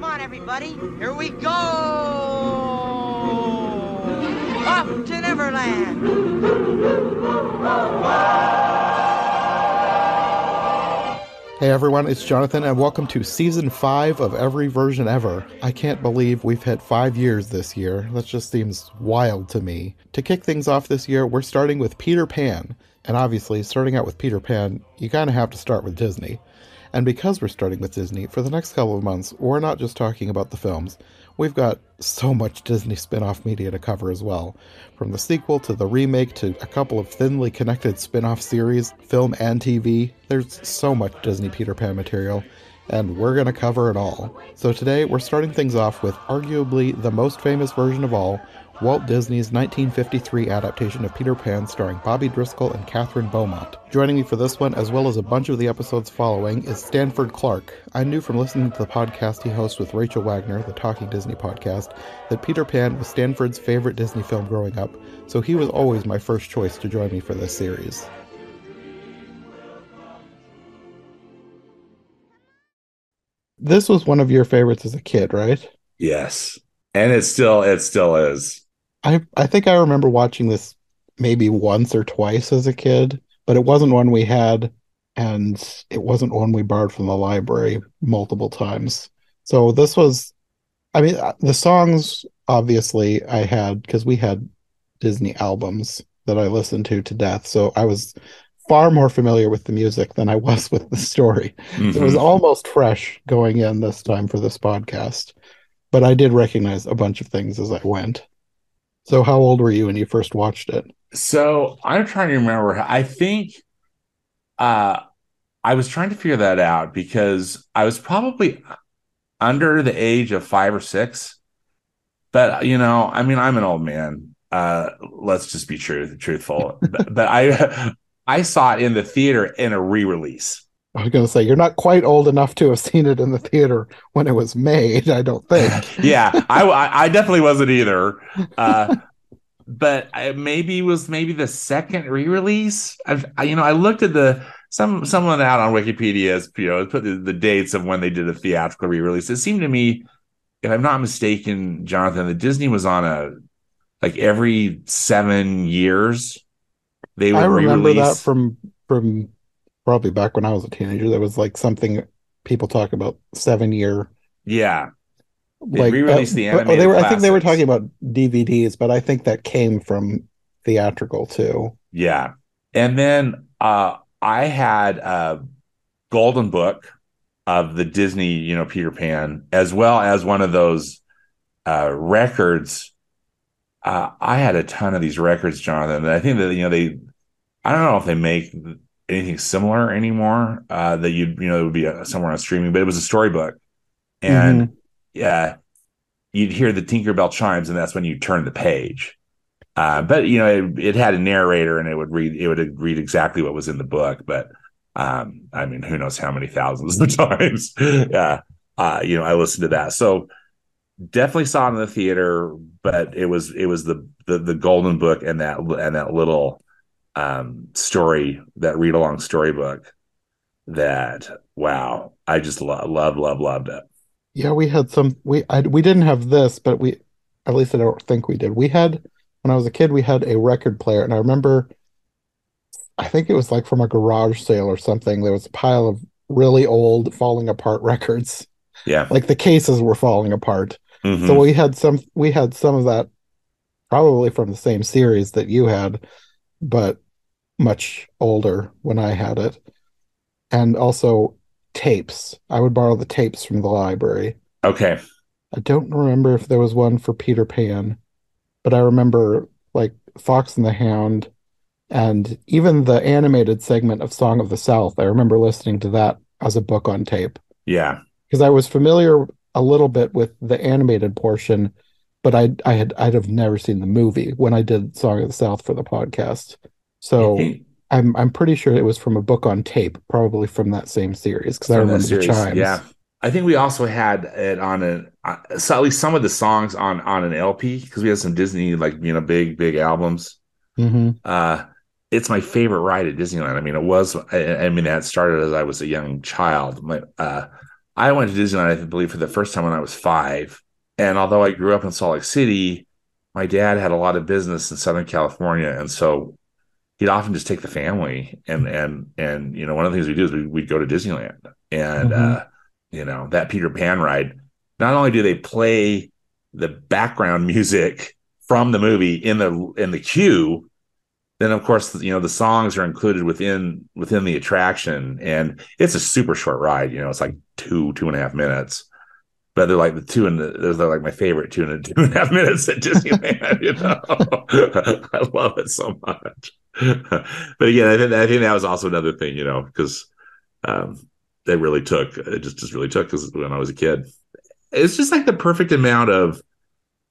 Come on, everybody. Here we go. Off to Neverland. Hey everyone, it's Jonathan, and welcome to season five of Every Version Ever. I can't believe we've hit five years this year. That just seems wild to me. To kick things off this year, we're starting with Peter Pan. And obviously, starting out with Peter Pan, you kind of have to start with Disney. And because we're starting with Disney, for the next couple of months, we're not just talking about the films. We've got so much Disney spin off media to cover as well. From the sequel to the remake to a couple of thinly connected spin off series, film and TV, there's so much Disney Peter Pan material, and we're going to cover it all. So today, we're starting things off with arguably the most famous version of all Walt Disney's 1953 adaptation of Peter Pan starring Bobby Driscoll and Kathryn Beaumont. Joining me for this one, as well as a bunch of the episodes following, is Stanford Clark. I knew from listening to the podcast he hosts with Rachel Wagner, the Talking Disney podcast, that Peter Pan was Stanford's favorite Disney film growing up, so he was always my first choice to join me for this series. This was one of your favorites as a kid, right? Yes. And it still it still is. I I think I remember watching this maybe once or twice as a kid, but it wasn't one we had, and it wasn't one we borrowed from the library multiple times. So this was, I mean, uh, the songs obviously I had because we had Disney albums that I listened to to death. So I was far more familiar with the music than I was with the story. Mm-hmm. So it was mm-hmm. almost fresh going in this time for this podcast. But I did recognize a bunch of things as I went. So, how old were you when you first watched it? So, I'm trying to remember. I think uh, I was trying to figure that out because I was probably under the age of five or six. But, you know, I mean, I'm an old man. Uh, let's just be true, truthful. but, but I, I saw it in the theater in a re release. I was going to say you're not quite old enough to have seen it in the theater when it was made. I don't think. yeah, I, I definitely wasn't either. Uh, but I, maybe it was maybe the second re-release. I've, I, you know, I looked at the some someone out on Wikipedia, you know, put the, the dates of when they did a theatrical re-release. It seemed to me, if I'm not mistaken, Jonathan, that Disney was on a like every seven years. They would I remember re-release. that from from probably back when I was a teenager. There was like something people talk about seven year. Yeah. They like re-released uh, the animated. They were, I think they were talking about DVDs, but I think that came from theatrical too. Yeah, and then uh, I had a golden book of the Disney, you know, Peter Pan, as well as one of those uh, records. Uh, I had a ton of these records, Jonathan. I think that you know they. I don't know if they make anything similar anymore uh, that you'd you know it would be a, somewhere on streaming, but it was a storybook, and mm-hmm. yeah, you'd hear the Tinkerbell chimes, and that's when you turn the page. Uh, but you know, it, it, had a narrator, and it would read it would read exactly what was in the book. But um, I mean, who knows how many thousands of times? yeah, uh, you know, I listened to that. So definitely saw it in the theater, but it was it was the the, the golden book and that and that little um, story, that read along storybook that wow, I just love, love, love, loved it. Yeah, we had some. We I, we didn't have this, but we at least I don't think we did. We had when I was a kid, we had a record player, and I remember, I think it was like from a garage sale or something. There was a pile of really old, falling apart records. Yeah, like the cases were falling apart. Mm-hmm. So we had some. We had some of that, probably from the same series that you had but much older when I had it. And also tapes. I would borrow the tapes from the library. Okay. I don't remember if there was one for Peter Pan, but I remember like Fox and the Hound and even the animated segment of Song of the South. I remember listening to that as a book on tape. Yeah. Because I was familiar a little bit with the animated portion but I I had I'd have never seen the movie when I did Song of the South for the podcast. So I'm I'm pretty sure it was from a book on tape, probably from that same series because I remember the chimes. Yeah, I think we also had it on a uh, so at least some of the songs on on an LP because we had some Disney like you know big big albums. Mm-hmm. Uh, it's my favorite ride at Disneyland. I mean, it was. I, I mean, that started as I was a young child. My uh, I went to Disneyland, I believe, for the first time when I was five. And although I grew up in Salt Lake City, my dad had a lot of business in Southern California, and so he'd often just take the family and and and you know one of the things we do is we we'd go to Disneyland and Mhm. uh, you know that Peter Pan ride. Not only do they play the background music from the movie in the in the queue, then of course you know the songs are included within within the attraction, and it's a super short ride. You know, it's like two two and a half minutes. But they're like the two and the, those are like my favorite two and, a two and a half minutes at Disneyland. You know, I love it so much. but again, I think I think that was also another thing, you know, because um, they really took it just just really took because when I was a kid, it's just like the perfect amount of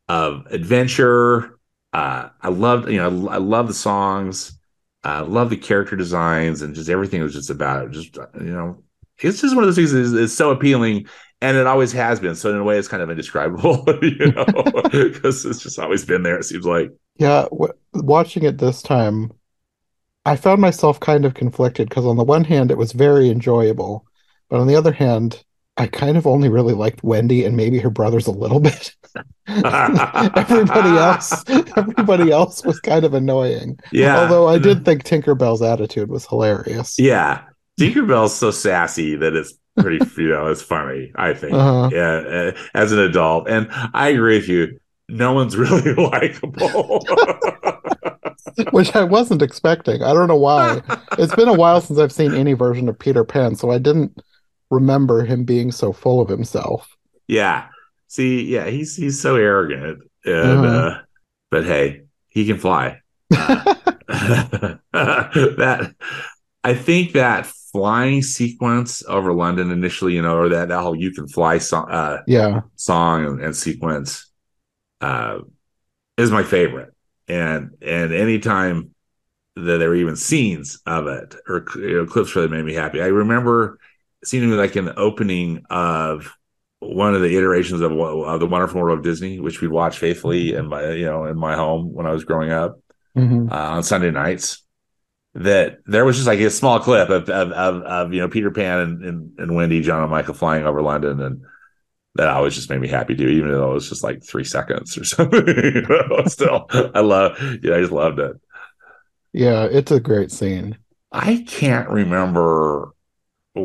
of adventure. Uh, I loved, you know, I love the songs. I love the character designs and just everything was just about it. Just you know, it's just one of those things is, is so appealing, and it always has been. So in a way, it's kind of indescribable, you know, because it's just always been there. It seems like. Yeah, w- watching it this time, I found myself kind of conflicted because on the one hand, it was very enjoyable, but on the other hand, I kind of only really liked Wendy and maybe her brothers a little bit. everybody else, everybody else was kind of annoying. Yeah. Although I did think Tinkerbell's attitude was hilarious. Yeah. Tinkerbell's so sassy that it's pretty, you know, it's funny, I think. Uh-huh. Yeah. uh, As an adult. And I agree with you. No one's really likable. Which I wasn't expecting. I don't know why. It's been a while since I've seen any version of Peter Pan, so I didn't remember him being so full of himself. yeah. See, yeah, he's he's so arrogant. And Uh-huh. uh but hey, he can fly. Uh, that I think that flying sequence over London initially, you know, or that, that whole you can fly song uh Yeah. song and, and sequence uh, is my favorite. And and anytime that there were even scenes of it or you know, clips really made me happy. I remember seeing like an opening of one of the iterations of, of the Wonderful World of Disney, which we watched faithfully in my you know in my home when I was growing up Mhm. uh, on Sunday nights. That there was just like a small clip of of of, of you know Peter Pan and, and and Wendy, John and Michael flying over London, and that always just made me happy too, even though it was just like three seconds or something. You know, Still, I love, yeah, I just loved it. Yeah, it's a great scene. I can't remember.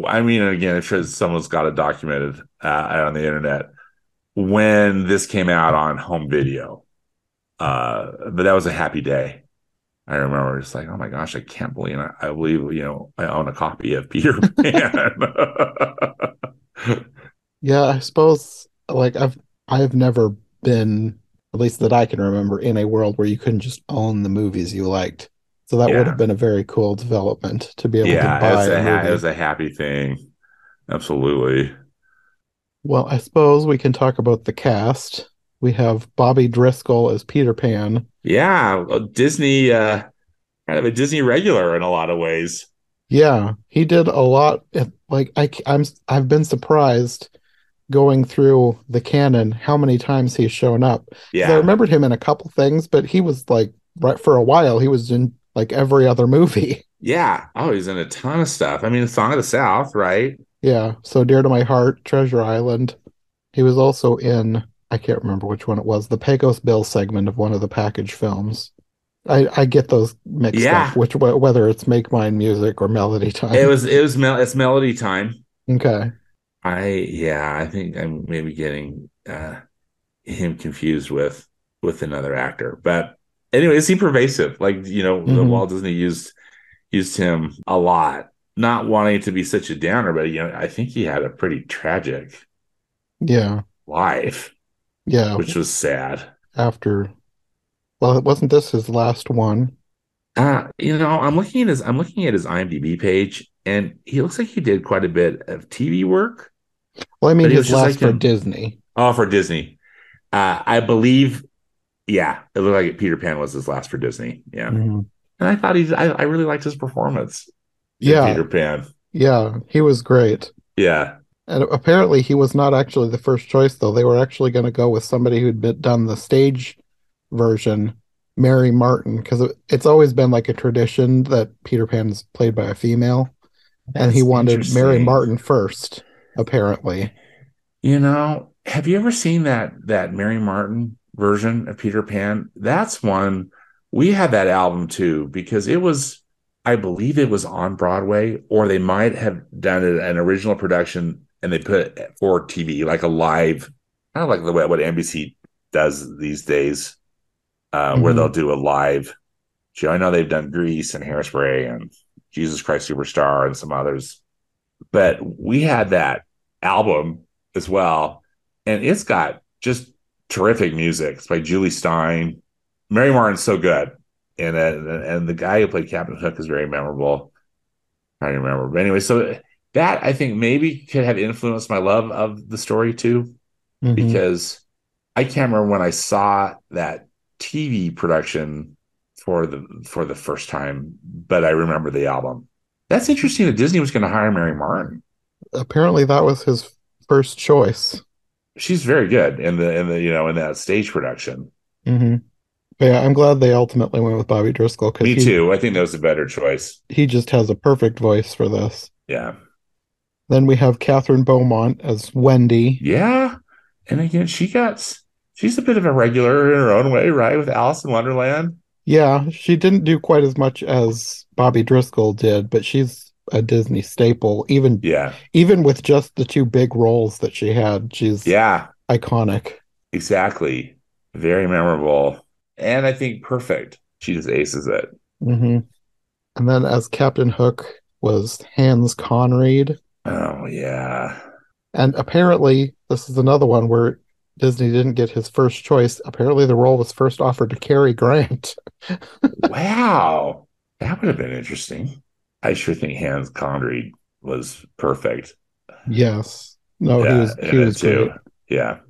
I mean, again, I'm sure someone's got it documented uh, on the internet when this came out on home video. Uh, but that was a happy day. I remember just like, oh my gosh, I can't believe it. I believe, you know, I own a copy of Peter Pan. Yeah, I suppose like I've I've never been, at least that I can remember, in a world where you couldn't just own the movies you liked. So that would have been a very cool development to be able yeah, to buy a ha- it was a happy thing. Absolutely. Well, I suppose we can talk about the cast. We have Bobby Driscoll as Peter Pan. Yeah, a Disney, uh, kind of a Disney regular in a lot of ways. Yeah, he did a lot. Like I, I'm, I've been surprised going through the canon how many times he's shown up. Yeah. I remembered him in a couple things, but he was like right for a while. He was in like every other movie. yeah. Oh, he's in a ton of stuff. I mean, Song of the South, right? Yeah, so dear to my heart, Treasure Island. He was also in I can't remember which one it was, the Pecos Bill segment of one of the package films. I I get those mixed Yeah. up, which whether it's Make Mine Music or Melody Time. It was, it was, mel- it's melody time. okay. I, yeah, I think I'm maybe getting uh, him confused with with another actor, but anyway, is he pervasive? Like you know, Mhm. Walt Disney used used him a lot. Not wanting to be such a downer, but you know, I think he had a pretty tragic Yeah. life, Yeah. which was sad. After well, it wasn't this his last one? Uh, you know, I'm looking at his I'm looking at his IMDb page, and he looks like he did quite a bit of TV work. Well, I mean But he was his last like for in- Disney. Oh, for Disney. Uh, I believe, yeah, it looked like Peter Pan was his last for Disney. Yeah. Mhm. And I thought he's, I, I really liked his performance. Yeah. Peter Pan. Yeah, he was great. Yeah. And apparently he was not actually the first choice though. They were actually going to go with somebody who'd been, done the stage version, Mary Martin, because it, it's always been like a tradition that Peter Pan's played by a female, and he wanted Mary. Martin first. Apparently. You know, have you ever seen that that Mary Martin version of Peter Pan? That's one we had that album too because it was I believe it was on Broadway or they might have done it, an original production and they put it for TV like a live kind of like the way what NBC does these days uh, where Mhm. they'll do a live show. I know they've done Grease and Hairspray and Jesus Christ Superstar and some others, but we had that album as well, and it's got just terrific music. It's by Jule Styne. Mary Martin's so good, and uh, and the guy who played Captain Hook is very memorable. I don't remember, but anyway, so that I think maybe could have influenced my love of the story too Mhm. because I can't remember when I saw that TV production for the for the first time, but I remember the album. That's interesting that Disney was going to hire Mary Martin. Apparently, that was his first choice. She's very good in the in the you know in that stage production. hmm Yeah, I'm glad they ultimately went with Bobby Driscoll Me he, too. I think that was a better choice. he just has a perfect voice for this. Yeah, Then we have Kathryn Beaumont as Wendy. yeah. And again, she got she's a bit of a regular in her own way, right? With Alice in Wonderland. Yeah, she didn't do quite as much as Bobby Driscoll did, but she's a Disney staple. Even Yeah, even with just the two big roles that she had, she's yeah. iconic. Exactly. Very memorable. And I think perfect. She just aces it. hmm And then as Captain Hook was Hans Conried. Oh, yeah. And apparently, this is another one where Disney didn't get his first choice. Apparently, the role was first offered to Cary Grant. wow. That would have been interesting. I sure think Hans Conried was perfect. Yes. No, Oh, he was he was great. Yeah.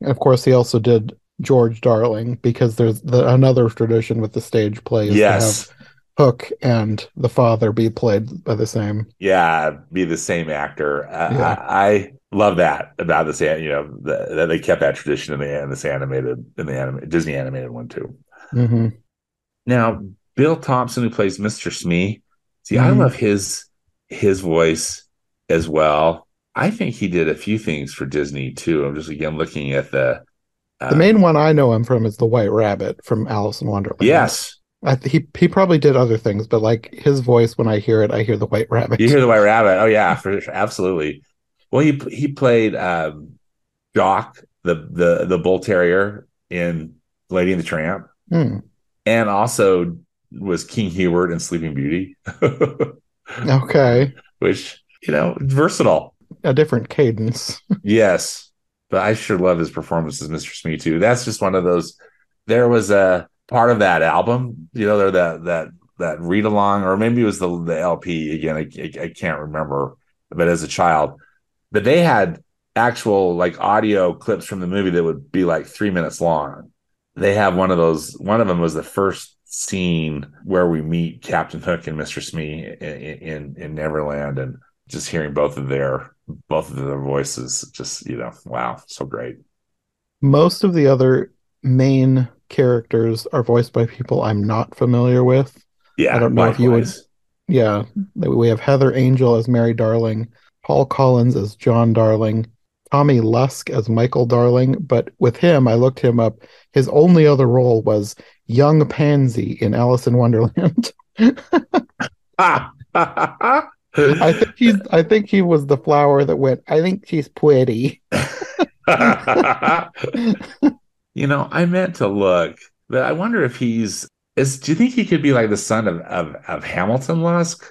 And of course, he also did George Darling because there's the, another tradition with the stage play is to Yes. have Hook and the father be played by the same. Yeah. Be the same actor. I, Yeah. I, I love that about this. You know, the, that they kept that tradition in the in this animated in the anime, Disney animated one too. hmm Now, Bill Thompson, who plays Mr. Smee, see, I Mhm. love his his voice as well. I think he did a few things for Disney too. I'm just again looking at the uh, The main one I know him from is the White Rabbit from Alice in Wonderland. Yes, I, th- he he probably did other things, but like his voice when I hear it, I hear the White Rabbit. you hear the White Rabbit. Oh yeah, for sure. absolutely. Well, he he played um, Jock, the the the bull terrier in Lady and the Tramp, Hmm. and also was King Hubert in Sleeping Beauty, Okay, which you know versatile. a different cadence. Yes, but I sure love his performance as Mr. Smee too. That's just one of those. There was a part of that album, you know, there that that that read along, or maybe it was the the LP again. I, I, I can't remember, but as a child, but they had actual like audio clips from the movie that would be like three minutes long. They have one of those. One of them was the first scene where we meet Captain Hook and Mr. Smee in, in in Neverland, and just hearing both of their both of their voices just you know wow so great Most of the other main characters are voiced by people I'm not familiar with. yeah I don't know if you would- Yeah, we have Heather Angel as Mary Darling, Paul Collins as John Darling, Tommy Luske as Michael Darling. But with him, I looked him up. His only other role was young Pansy in Alice in Wonderland. I think he's. I think he was the flower that went. I think she's pretty. you know i meant to look but i wonder if he's is do you think he could be like the son of of, of Hamilton Luske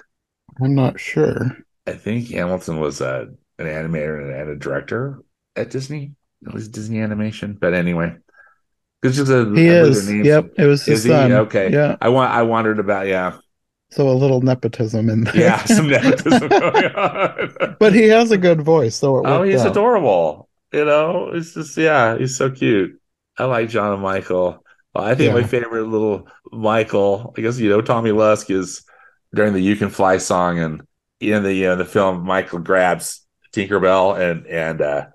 I'm not sure. I think hamilton was a an animator and, a director at disney at least disney animation but anyway it's just a, He is. Yep, it was his is he son. okay Yeah. i want i wondered about yeah So a little nepotism in there. yeah some nepotism going on but he has a good voice, so it Oh, he's out. adorable. You know, it's just yeah, he's so cute. I like John and Michael. Well, I think my favorite little Michael, I guess you know, Tommy Luske is during the "You Can Fly" song, and in the know, the film, Michael grabs Tinkerbell and and uh,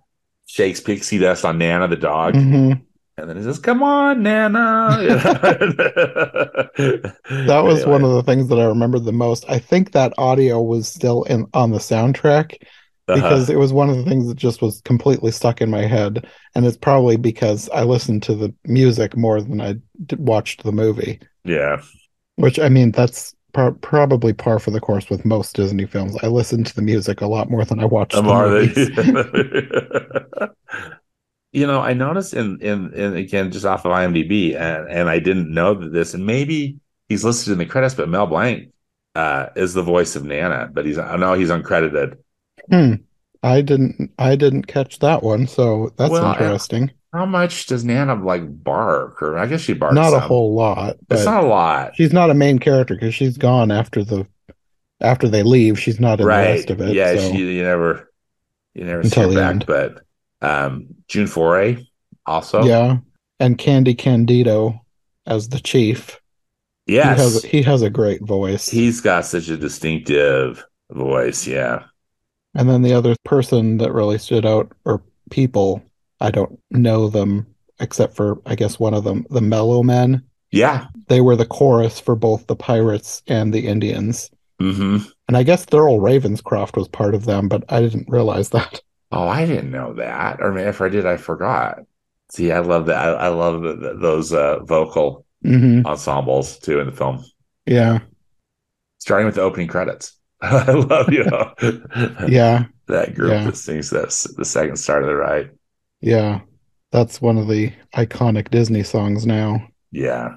shakes pixie dust on Nana the dog, Mhm. and then he says, "Come on, Nana." That was one of the things that I remember the most. I think that audio was still in on the soundtrack, because it was one of the things that just was completely stuck in my head, and it's probably because I listened to the music more than I d- watched the movie. Yeah. Which I mean, that's par- probably par for the course with most Disney films. I listen to the music a lot more than I watch the Amar, movies. they- you know, I noticed in, in in again just off of IMDb, and and I didn't know that this, and maybe he's listed in the credits, but Mel Blanc uh, is the voice of Nana, but he's I know he's uncredited. Hmm. I didn't. I didn't catch that one, so that's Well, I- interesting. How much does Nana like bark? Or I guess she barks. Not a some. whole lot, It's not a lot, she's not a main character because she's gone after the after they leave. She's not in the right? rest of it. yeah, so. she you never you never see Until her the back, end. but um, June Foray also. yeah, and Candy Candido as the chief. Yes. He has he has a great voice. He's got such a distinctive voice. Yeah. and then the other person that really stood out, or people, I don't know them except for I guess one of them, the Mellomen. Yeah. They were the chorus for both the pirates and the Indians. hmm And I guess Thurl Ravenscroft was part of them, but I didn't realize that. Oh, I didn't know that. Or maybe if I did, I forgot. See, I love that. I, I love the, the- those uh, vocal hmm ensembles too in the film, Yeah, starting with the opening credits. I love you know yeah, that group Yeah. that sings that the second start of the right. Yeah. That's one of the iconic Disney songs now. Yeah.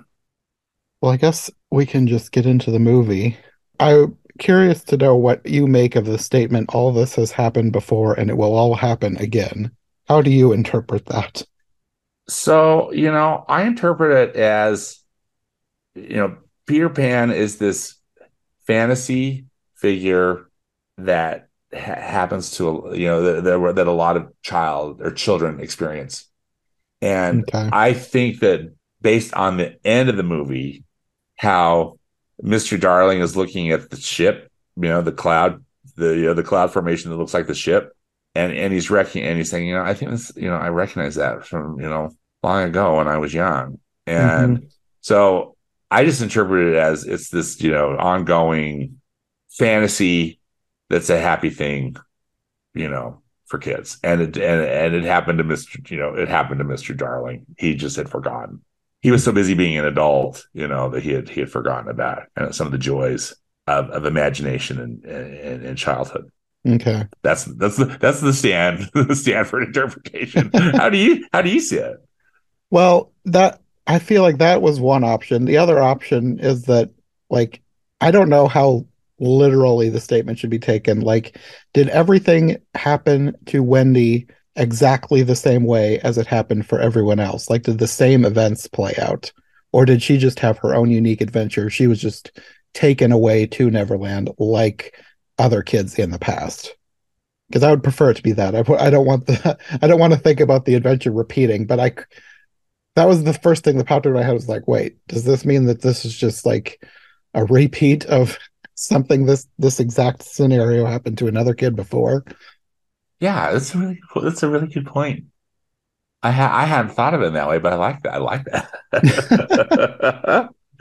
Well, I guess we can just get into the movie. I'm curious to know what you make of the statement all this has happened before and it will all happen again. How do you interpret that? So, you know, I interpret it as, you know, Peter Pan is this fantasy figure that ha- happens to, you know, that, that, that a lot of child or children experience. And Okay. I think that based on the end of the movie, how Mr. Darling is looking at the ship, you know, the cloud, the you know, the cloud formation that looks like the ship, and and he's wrecking and he's saying, you know, I think this, you know, I recognize that from you know long ago when I was young, and mm-hmm. so I just interpret it as it's this you know ongoing fantasy that's a happy thing, you know, for kids, and it and and it happened to Mr. You know, it happened to Mr. Darling. He just had forgotten. He was so busy being an adult, you know, that he had he had forgotten about and some of the joys of, of imagination and, and, and childhood. Okay. That's that's the that's the stand the Stanford interpretation. how do you how do you see it? Well, that I feel like that was one option. The other option is that like I don't know how literally the statement should be taken. Like did everything happen to Wendy exactly the same way as it happened for everyone else? Like did the same events play out or did she just have her own unique adventure? She was just taken away to Neverland like other kids in the past. Because I would prefer it to be that. I, I don't want the I don't want to think about the adventure repeating, but i that was the first thing that popped into my head was like, wait, does this mean that this is just like a repeat of something this this exact scenario happened to another kid before? Yeah, that's a really that's a really good point. I ha- I hadn't thought of it that way, but I like that. I like that.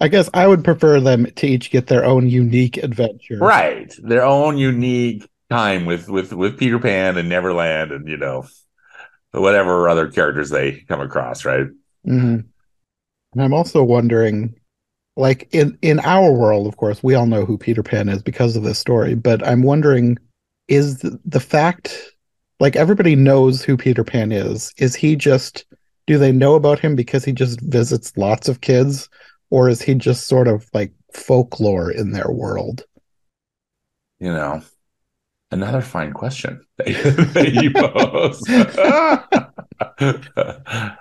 I guess I would prefer them to each get their own unique adventure. right, their own unique time with with with Peter Pan and Neverland, and you know whatever other characters they come across. Right. Mm-hmm. And I'm also wondering, like in in our world, of course, we all know who Peter Pan is because of this story. But I'm wondering, is the, the fact, like everybody knows who Peter Pan is, is he just? Do they know about him because he just visits lots of kids, or is he just sort of like folklore in their world? You know, another fine question that you, pose.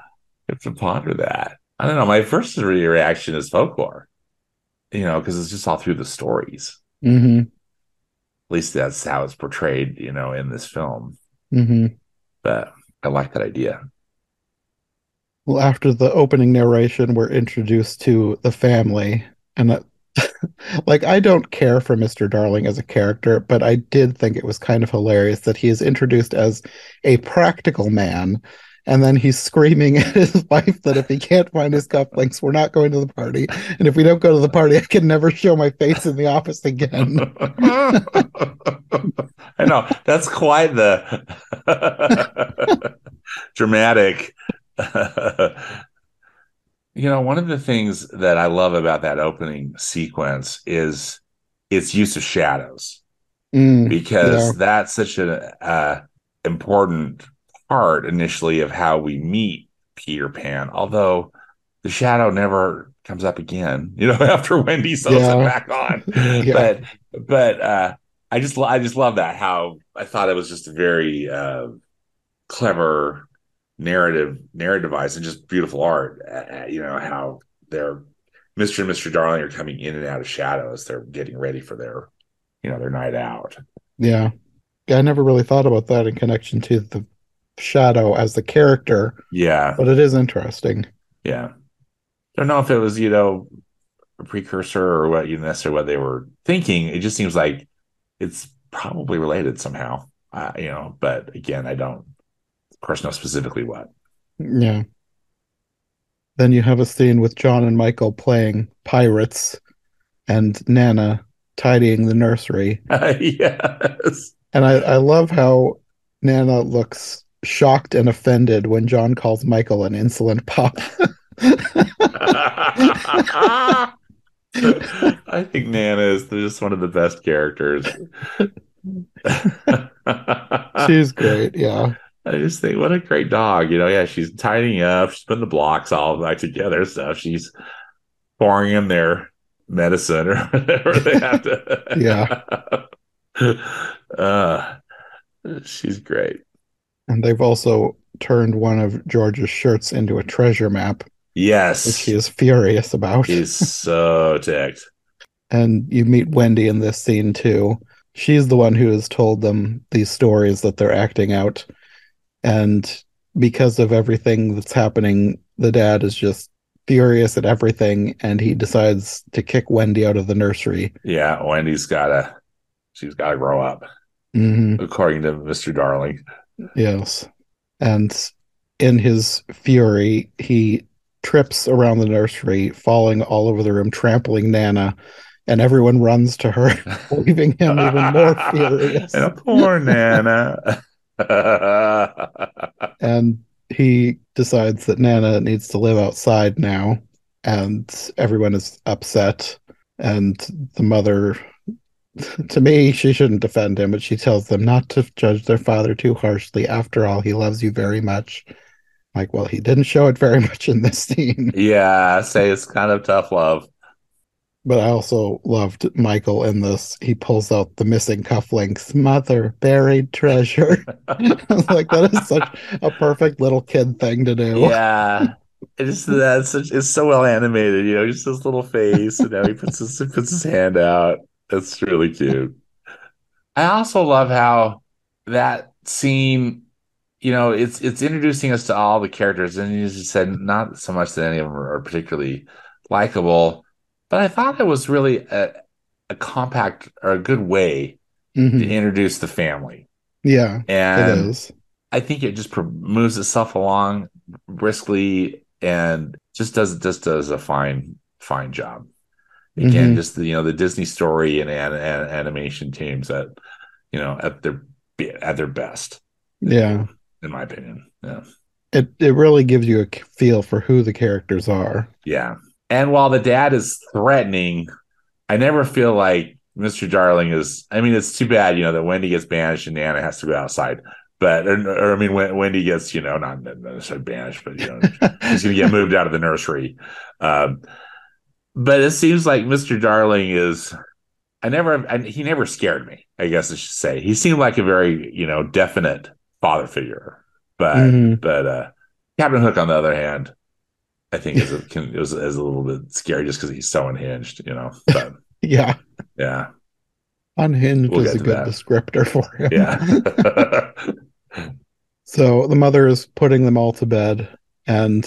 have to ponder that. I don't know. My first reaction is folklore, you know, because it's just all through the stories. hmm At least that's how it's portrayed, you know, in this film. hmm But I like that idea. Well, after the opening narration, we're introduced to the family, and that, like I don't care for Mr. Darling as a character, but I did think it was kind of hilarious that he is introduced as a practical man, And then he's screaming at his wife that if he can't find his cufflinks, we're not going to the party. And if we don't go to the party, I can never show my face in the office again. I know that's quite the dramatic. you know, one of the things that I love about that opening sequence is its use of shadows Mm, because yeah. that's such an uh, important part initially of how we meet Peter Pan. Although the shadow never comes up again, you know, after Wendy sews Yeah. it back on. Yeah. But but uh, I just I just love that how I thought it was just a very uh, clever narrative narrative device and just beautiful art. Uh, you know how they're Mr. and Mr. Darling are coming in and out of shadows. they're getting ready for their you know their night out. Yeah. I never really thought about that in connection to the shadow as the character, Yeah, but it is interesting. yeah. I don't know if it was you know a precursor or what you necessarily what they were thinking. It just seems like it's probably related somehow. Uh, you know, but again, I don't, of course, know specifically what. Yeah. Then you have a scene with John and Michael playing pirates and Nana tidying the nursery. yes. And I, I love how Nana looks shocked and offended when John calls Michael an insolent pop. I think Nana is just one of the best characters. She's great. Yeah. I just think, what a great dog. You know, yeah, she's tidying up, she's putting the blocks all back together stuff. She's pouring in their medicine or whatever they have to. Yeah. uh, she's great. And they've also turned one of George's shirts into a treasure map, Yes. which he is furious about. He's so ticked. and you meet Wendy in this scene too. She's the one who has told them these stories that they're acting out. And because of everything that's happening, the dad is just furious at everything and he decides to kick Wendy out of the nursery. Yeah, Wendy's gotta she's gotta grow up, hmm according to Mr. Darling. Yes. And in his fury, he trips around the nursery, falling all over the room, trampling Nana, and everyone runs to her, leaving him even more furious. and poor Nana. and he decides that Nana needs to live outside now, and everyone is upset. And the mother, to me, she shouldn't defend him, but she tells them not to judge their father too harshly. After all, he loves you very much. Like, well, he didn't show it very much in this scene, yeah, I say it's kind of tough love. but I also loved Michael in this. He pulls out the missing cufflinks, mother, buried treasure. I was like, that is such a perfect little kid thing to do. Yeah. It's that's such it's so well animated, you know, just his little face, and now he puts his he puts his hand out. That's really cute. I also love how that scene, you know, it's it's introducing us to all the characters, and as you just said not so much that any of them are particularly likable, but I thought it was really a, a compact or a good way Mhm. to introduce the family, Yeah, and is. I think it just moves itself along briskly and just does just does a fine fine job. Again, Mhm. just the you know the Disney story and, an, an- animation teams at you know at their at their best, Yeah. in my opinion. Yeah, It it really gives you a feel for who the characters are. yeah. And while the dad is threatening, I never feel like Mr. Darling is. I mean, it's too bad you know that Wendy gets banished and Nana has to go outside. But or, or I mean, when Wendy gets you know not necessarily banished, but you know he's going to get moved out of the nursery. Um, but it seems like Mr. Darling is. I never. I, he never scared me. I guess I should say he seemed like a very you know definite father figure. But Mhm. but uh, Captain Hook, on the other hand, I think is a, can, is, is a little bit scary just because he's so unhinged. You know. But Yeah. yeah, Unhinged We'll is a good that. descriptor for him. yeah. So the mother is putting them all to bed, and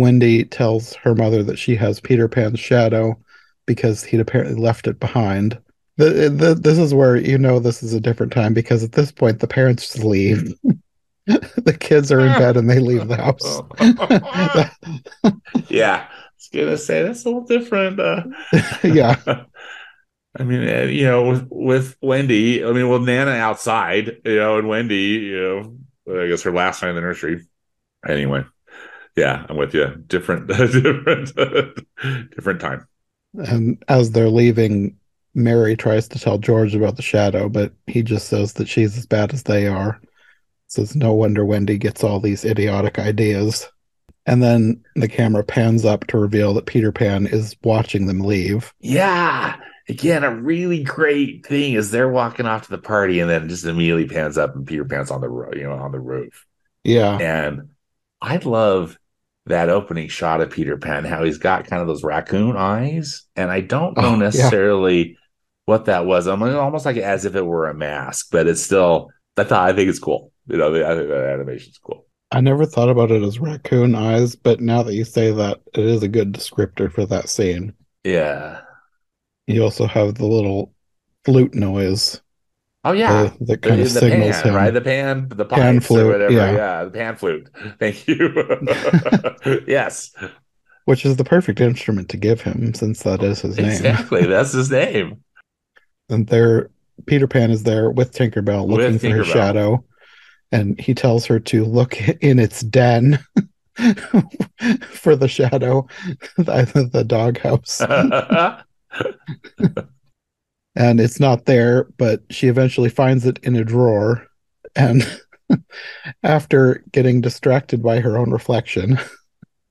Wendy tells her mother that she has Peter Pan's shadow because he'd apparently left it behind. The, the, this is where you know this is a different time because at this point the parents just leave. the kids are in bed and they leave the house. yeah, I was gonna say that's a little different. Uh, yeah, I mean, you know, with with Wendy, I mean, with Nana outside, you know, and Wendy, you know, I guess her last night in the nursery. Anyway, yeah, I'm with you. Different, different, different time. and as they're leaving, Mary tries to tell George about the shadow, but he just says that she's as bad as they are. Says no wonder Wendy gets all these idiotic ideas. And then the camera pans up to reveal that Peter Pan is watching them leave. Yeah. Again, a really great thing is they're walking off to the party and then just immediately pans up and Peter Pan's on the roof, you know, on the roof. Yeah. And I love that opening shot of Peter Pan, how he's got kind of those raccoon eyes. And I don't know Oh, yeah. necessarily what that was. I'm almost like as if it were a mask, but it's still I thought I think it's cool. You know, I think that animation's cool. I never thought about it as raccoon eyes, but now that you say that, it is a good descriptor for that scene. Yeah. You also have the little flute noise Oh yeah. that kind the, of the signals pan, him. right? The pan, the Pan flute, or whatever. yeah. Yeah. the pan flute. Thank you. yes, which is the perfect instrument to give him since that is his name. exactly. That's his name. And there, Peter Pan is there with Tinkerbell looking With for his shadow, and he tells her to look in its den for the shadow, the, the doghouse. And it's not there, but she eventually finds it in a drawer. And after getting distracted by her own reflection,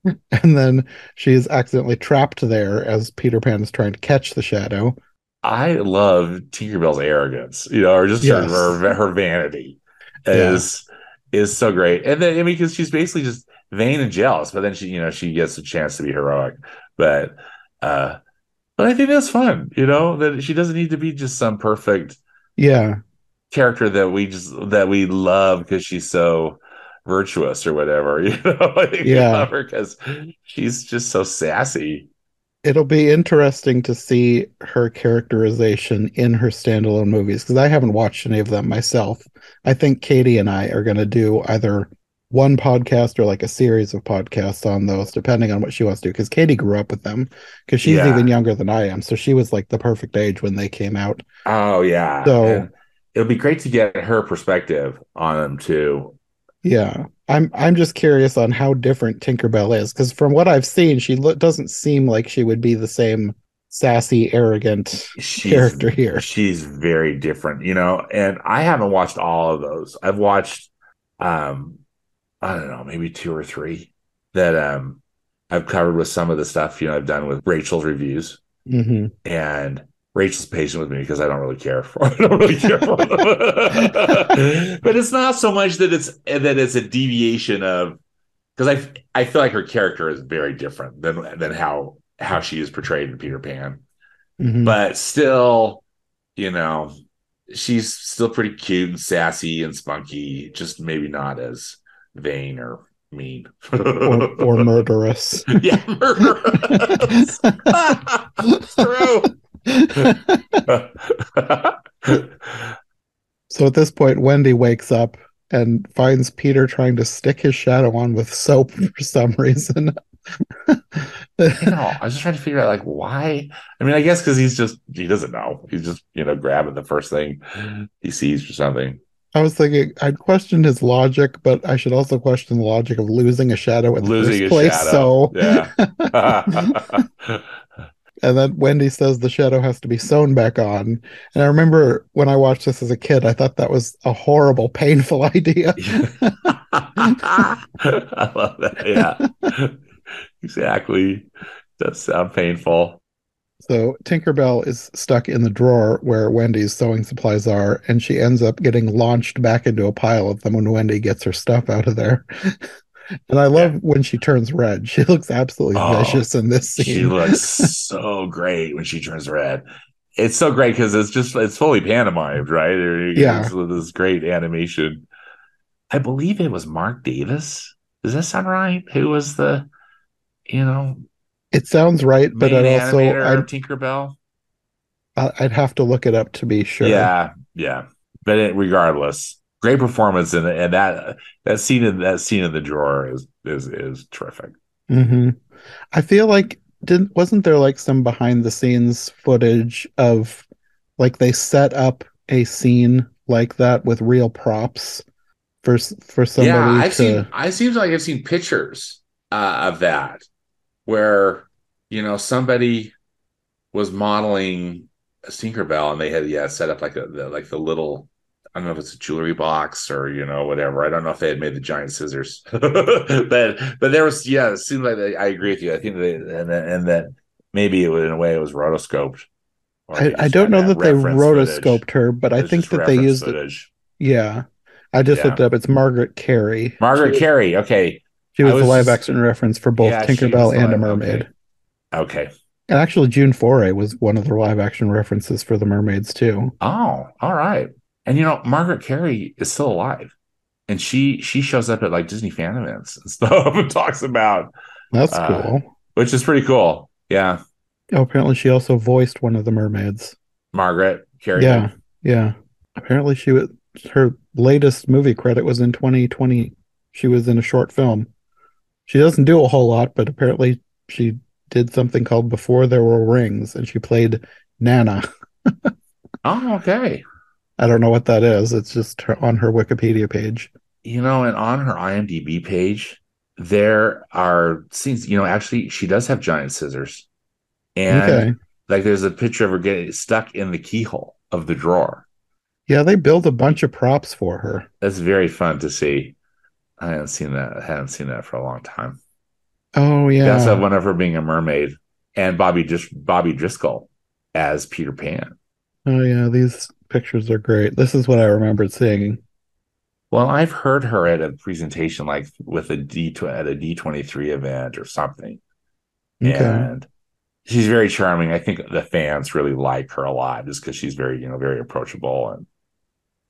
and then she is accidentally trapped there as Peter Pan is trying to catch the shadow. I love Tinkerbell's arrogance, you know, or just Yes. her, her vanity Yeah. is is so great. And then I mean, because she's basically just vain and jealous, but then she, you know, she gets a chance to be heroic. But uh but I think that's fun, you know, that she doesn't need to be just some perfect Yeah, character that we just that we love because she's so virtuous or whatever. You know, I think we Yeah. love her because she's just so sassy. it'll be interesting to see her characterization in her standalone movies because I haven't watched any of them myself. I think Katie and I are going to do either one podcast or like a series of podcasts on those, depending on what she wants to do. Because Katie grew up with them because she's Yeah. even younger than I am. So she was like the perfect age when they came out. Oh yeah. So- And it'll be great to get her perspective on them too. Yeah. I'm I'm just curious on how different Tinkerbell is because from what I've seen, she lo- doesn't seem like she would be the same sassy, arrogant She's, character here. She's very different, you know, and I haven't watched all of those. I've watched um I don't know, maybe two or three that um I've covered with some of the stuff, you know, I've done with Rachel's reviews. hmm and Rachel's patient with me because I don't really care for I don't really care for but it's not so much that it's that it's a deviation of because I I feel like her character is very different than than how how she is portrayed in Peter Pan. hmm But still, you know, she's still pretty cute and sassy and spunky, just maybe not as vain or mean or, or murderous. yeah, murderous. it's true. So at this point, Wendy wakes up and finds Peter trying to stick his shadow on with soap for some reason. you know, I was just trying to figure out like why. I mean, I guess because he's just he doesn't know. He's just you know grabbing the first thing he sees or something. I was thinking I'd question his logic, but I should also question the logic of losing a shadow in the Losing first his place. shadow. So, Yeah. and then Wendy says the shadow has to be sewn back on. And I remember when I watched this as a kid, I thought that was a horrible, painful idea. I love that. Yeah, exactly. Does sound painful. So Tinkerbell is stuck in the drawer where Wendy's sewing supplies are, and she ends up getting launched back into a pile of them when Wendy gets her stuff out of there. and I love when she turns red. She looks absolutely Oh, vicious in this scene. She looks so great when she turns red. It's so great because it's just it's fully pantomimed, right? You Yeah. It's this great animation. I believe it was Marc Davis. Does that sound right? Who was the, you know, It sounds right, but main I'd also animator I'd, Tinkerbell? I- I'd have to look it up to be sure. Yeah, yeah. But it, regardless, great performance, and and that that scene in that scene in the drawer is is is terrific. hmm I feel like didn't wasn't there like some behind the scenes footage of like they set up a scene like that with real props for for somebody yeah, I've to seen. I seems like I've seen pictures uh, of that where you know somebody was modeling a Tinkerbell and they had yeah set up like a the, like the little I don't know if it's a jewelry box or you know whatever. I don't know if they had made the giant scissors, but but there was yeah. It seemed like they, I agree with you. I think they and that- and that maybe it was, in a way it was rotoscoped. I, I don't know that they rotoscoped footage. her, but I think that they used it. Yeah. I just Yeah. looked it up. It's Margaret Kerry. Margaret She Kerry. Okay, she was I the live action reference for both Yeah, Tinkerbell and a mermaid. okay. okay. And actually, June Foray was one of the live action references for the mermaids too. Oh, all right. And you know, Margaret Kerry is still alive, and she she shows up at like Disney fan events and stuff and talks about, That's Uh, cool. which is pretty cool. Yeah, Oh, apparently, she also voiced one of the mermaids. Margaret Kerry. Yeah, yeah. Apparently, she was her latest movie credit was in 2020. She was in a short film. She doesn't do a whole lot, but apparently, she did something called Before There Were Rings, and she played Nana. Oh, okay. I don't know what that is. It's just her, on her Wikipedia page. You know, and on her IMDb page, there are scenes. You know, actually, she does have giant scissors, and okay. like there's a picture of her getting stuck in the keyhole of the drawer. Yeah, they built a bunch of props for her. That's very fun to see. I haven't seen that. I haven't seen that for a long time. Oh yeah. have one of her being a mermaid and Bobby just Bobby Driscoll as Peter Pan. Oh yeah, these pictures are great. This is what I remembered seeing. Well, I've heard her at a presentation like with a D at a D twenty three event or something, Okay. and she's very charming. I think the fans really like her a lot just because she's very you know very approachable and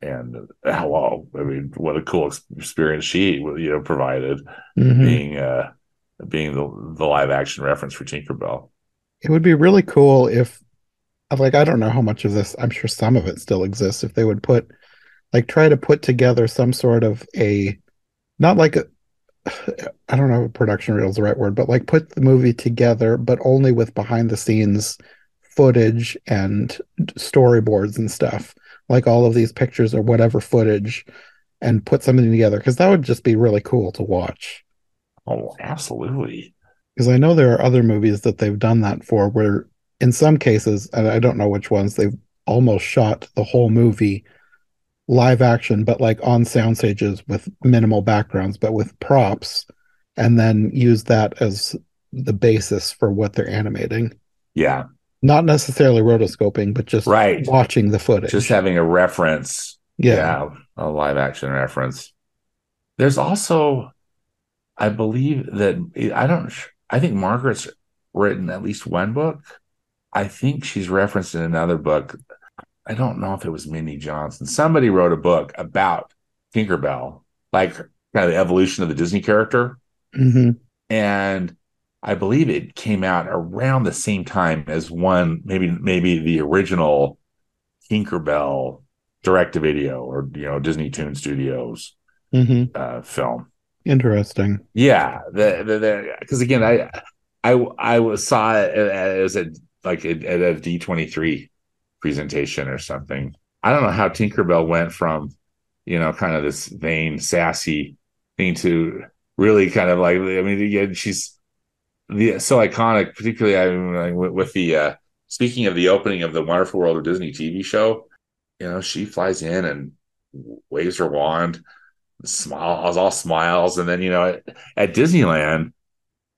and well, I mean, what a cool experience she you know provided Mhm. being uh being the the live action reference for Tinkerbell. It would be really cool if, like, I don't know how much of this, I'm sure some of it still exists, if they would put, like, try to put together some sort of a, not like a, I don't know if production reel is the right word, but like put the movie together, but only with behind the scenes footage and storyboards and stuff, like all of these pictures or whatever footage, and put something together, because that would just be really cool to watch. Oh, absolutely. because I know there are other movies that they've done that for where in some cases, and I don't know which ones, they've almost shot the whole movie live action, but like on sound stages with minimal backgrounds, but with props, and then use that as the basis for what they're animating. Yeah. Not necessarily rotoscoping, but just Right. watching the footage. Just having a reference. yeah. Yeah. A live action reference. There's also, I believe that I don't, I think Margaret's written at least one book. I think she's referenced in another book. I don't know if it was Mindy Johnson. Somebody wrote a book about Tinkerbell, like kind of the evolution of the Disney character. hmm and I believe it came out around the same time as one, maybe maybe the original Tinkerbell direct to video or you know Disney Toon Studios hmm uh, film. Interesting. Yeah, the the because again, I I I was saw it as a like at a D twenty three presentation or something. I don't know how Tinkerbell went from you know kind of this vain, sassy thing to really kind of like I mean, again, she's the so iconic, particularly I mean, with, the uh, speaking of the opening of the Wonderful World of Disney TV show. You know, she flies in and waves her wand smiles, all smiles, and then you know at, at Disneyland,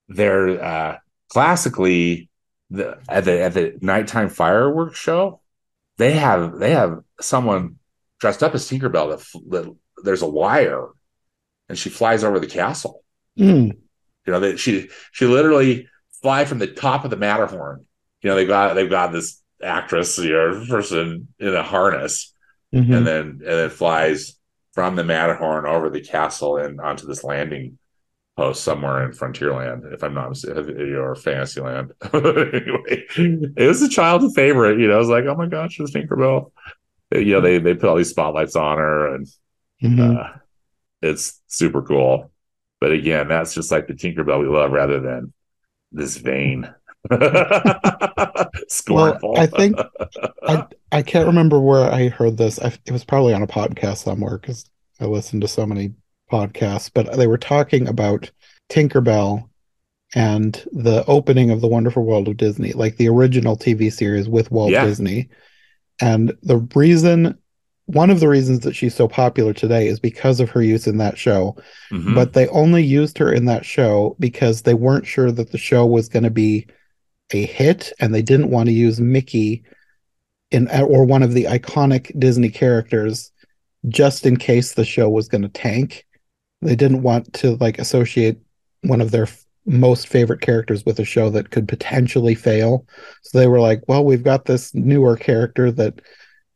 they're uh, classically the at the at the nighttime fireworks show. They have they have someone dressed up as Tinkerbell that, that there's a wire, and she flies over the castle. Mm. You know that she she literally fly from the top of the Matterhorn. You know they got they've got this actress or person in a harness Mhm. and then and then flies from the Matterhorn over the castle and onto this landing post somewhere in Frontierland, if I'm not mistaken, or Fantasyland. anyway, it was a childhood favorite. You know, I was like, oh my gosh, it's Tinkerbell. You know, they they put all these spotlights on her, and Mhm. Uh, it's super cool. But again, that's just like the Tinkerbell we love rather than this vain, mm-hmm. scornful. I think I I can't remember where I heard this. I, it was probably on a podcast somewhere because I listened to so many podcasts. But they were talking about Tinkerbell and the opening of the Wonderful World of Disney, like the original TV series with Walt Yeah. Disney. And the reason, one of the reasons that she's so popular today is because of her use in that show. Mhm. But they only used her in that show because they weren't sure that the show was going to be a hit and they didn't want to use Mickey in or one of the iconic Disney characters just in case the show was going to tank. They didn't want to like associate one of their f- most favorite characters with a show that could potentially fail. So they were like, well, we've got this newer character that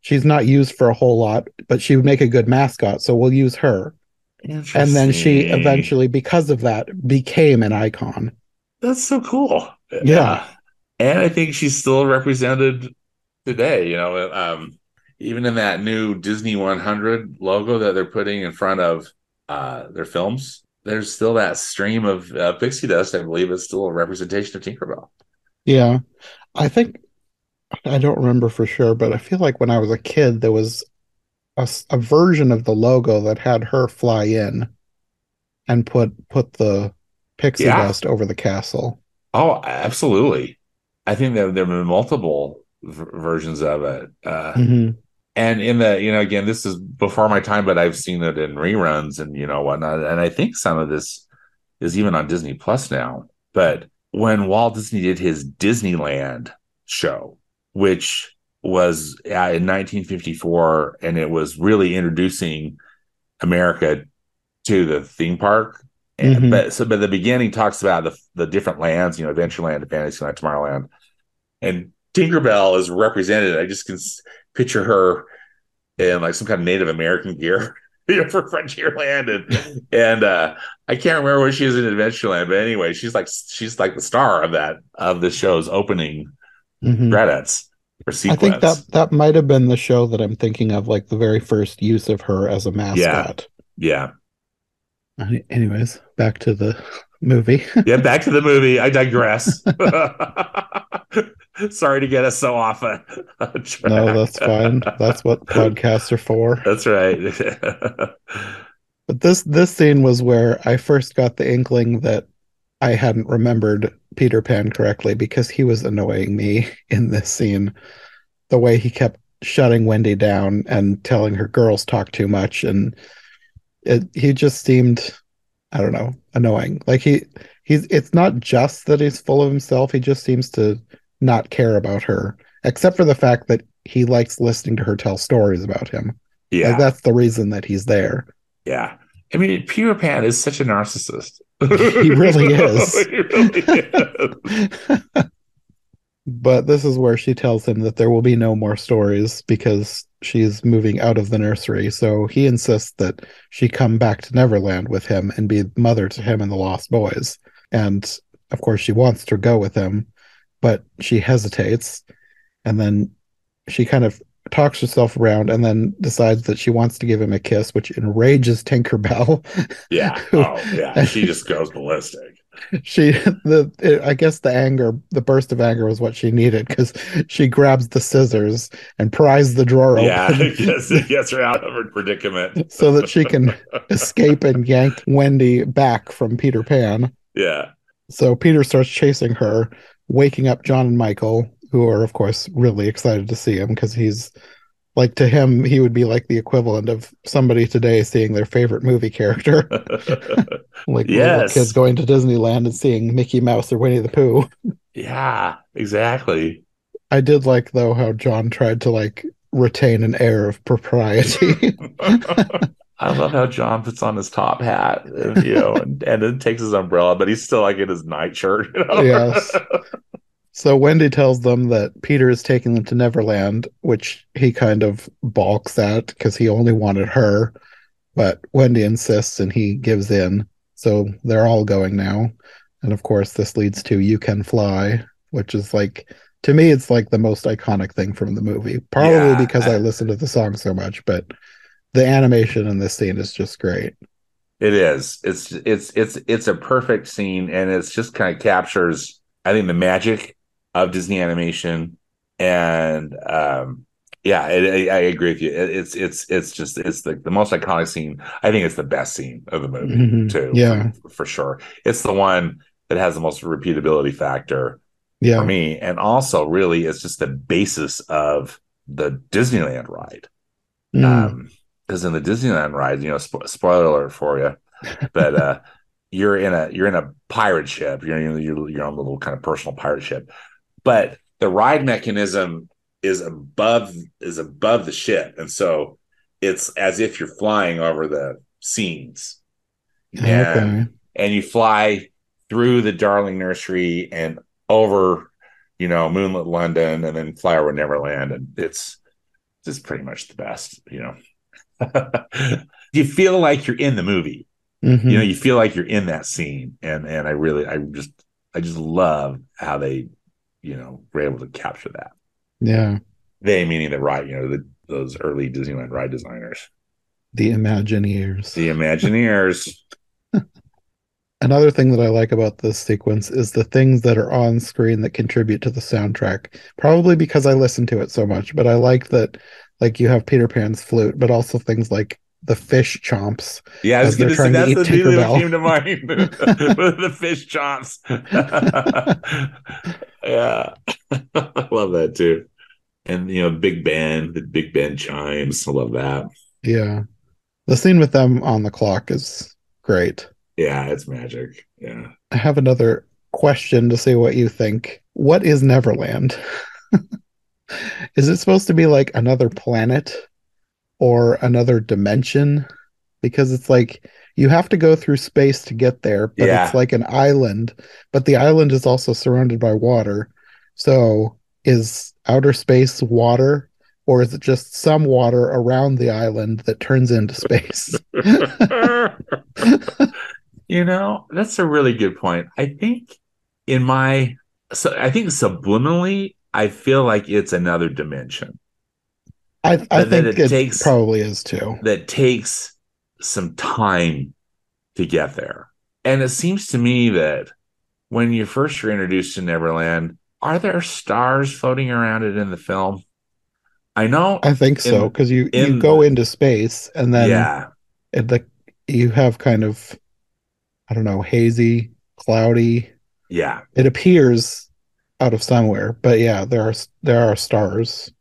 she's not used for a whole lot, but she would make a good mascot, so we'll use her. And then she eventually because of that became an icon. That's so cool. Yeah. And I think she's still represented today, you know, um, even in that new Disney 100 logo that they're putting in front of uh, their films, there's still that stream of uh, pixie dust. I believe is still a representation of Tinkerbell. Yeah. I think I don't remember for sure, but I feel like when I was a kid, there was a version of the logo that had her fly in and put put the pixie Yeah. dust over the castle. Oh, absolutely. I think there, there have been multiple v- versions of it. Uh, Mhm. and in the you know again this is before my time but i've seen it in reruns and you know whatnot and i think some of this is even on disney plus now but when walt disney did his disneyland show which was uh, in 1954 and it was really introducing america to the theme park. And Mhm. but so but the beginning talks about the the different lands you know adventureland fantasyland tomorrowland. And tinkerbell is represented. I just can picture her in like some kind of Native American gear, you know, for Frontierland, and and uh, I can't remember what she is in Adventureland, but anyway, she's like she's like the star of that of the show's opening Mhm. credits or I think that that might have been the show that I'm thinking of, like the very first use of her as a mascot. yeah, Any- Anyways, back to the movie. yeah. Back to the movie. I digress. Sorry to get us so off a, a track. no, that's fine. That's what podcasts are for. That's right. But this this scene was where I first got the inkling that I hadn't remembered Peter Pan correctly because he was annoying me in this scene. The way he kept shutting Wendy down and telling her girls talk too much and it he just seemed I don't know, annoying. Like he he's it's not just that he's full of himself, he just seems to not care about her except for the fact that he likes listening to her tell stories about him. yeah. Like that's the reason that he's there. Yeah. I mean, Peter Pan is such a narcissist. He really is. he really is. But this is where she tells him that there will be no more stories because she's moving out of the nursery. So he insists that she come back to Neverland with him and be mother to him and the Lost Boys. And of course, she wants to go with him, but she hesitates. And then she kind of talks herself around and then decides that she wants to give him a kiss, which enrages Tinkerbell. Yeah. Oh, yeah. She just goes ballistic. she the it, i guess the anger the burst of anger was what she needed because she grabs the scissors and pries the drawer Yeah. open It gets, it gets her out of her predicament. so that she can escape and yank wendy back from peter pan Yeah. so peter starts chasing her waking up john and michael who are of course really excited to see him because he's like to him he would be like the equivalent of somebody today seeing their favorite movie character like Yes. kids going to disneyland and seeing mickey mouse or winnie the pooh yeah. Exactly. I did like though how John tried to like retain an air of propriety. I love how John puts on his top hat, and, you know, and, and then takes his umbrella, but he's still like in his nightshirt. You know? Yes. So Wendy tells them that Peter is taking them to Neverland, which he kind of balks at because he only wanted her. But Wendy insists and he gives in. So they're all going now. And of course, this leads to You Can Fly, which is like, to me, it's like the most iconic thing from the movie. Probably Yeah. because I listen to the song so much, but the animation in this scene is just great. It is. It's it's it's it's a perfect scene, and it's just kind of captures, I think, the magic of Disney animation, and um, yeah, it, I, I agree with you. It, it's it's it's just it's the, the most iconic scene. I think it's the best scene of the movie Mhm. too. Yeah. for, for sure. It's the one that has the most repeatability factor Yeah. for me, and also really it's just the basis of the Disneyland ride. Mm. Um, because in the Disneyland ride, you know, spo- spoiler alert for you, but uh, you're in a you're in a pirate ship. You're in you're, you're on a little kind of personal pirate ship, but the ride mechanism is above is above the ship, and so it's as if you're flying over the scenes, okay. and and you fly through the Darling Nursery and over, you know, moonlit London, and then fly over Neverland, and it's just pretty much the best, you know. you feel like you're in the movie, Mhm. you know, you feel like you're in that scene, and and I really, I just, I just love how they, you know, were able to capture that. yeah. They meaning the ride, you know, the those early Disneyland ride designers, The Imagineers. the Imagineers. Another thing that I like about this sequence is the things that are on screen that contribute to the soundtrack. Probably because I listen to it so much, but I like that like you have Peter Pan's flute, but also things like the fish chomps. Yeah, I was going to say trying to that's the thing that came to mind the fish chomps. yeah, I love that too. And you know, Big Ben, the Big Ben chimes. I love that. Yeah. The scene with them on the clock is great. Yeah, it's magic. Yeah, I have another question to see what you think. What is Neverland? is it supposed to be like another planet or another dimension? Because it's like you have to go through space to get there, but Yeah. it's like an island, but the island is also surrounded by water. So is outer space water or is it just some water around the island that turns into space? you know, that's a really good point. I think in my so I think subliminally, I feel like it's another dimension. I, I think it it takes- probably is too. that takes some time to get there. And it seems to me that when you first are introduced to Neverland, are there stars floating around it in the film? I know. I think so because you you go into space and then yeah. it, the you have kind of I don't know hazy, cloudy. Yeah. It appears out of somewhere, but yeah, there are there are stars.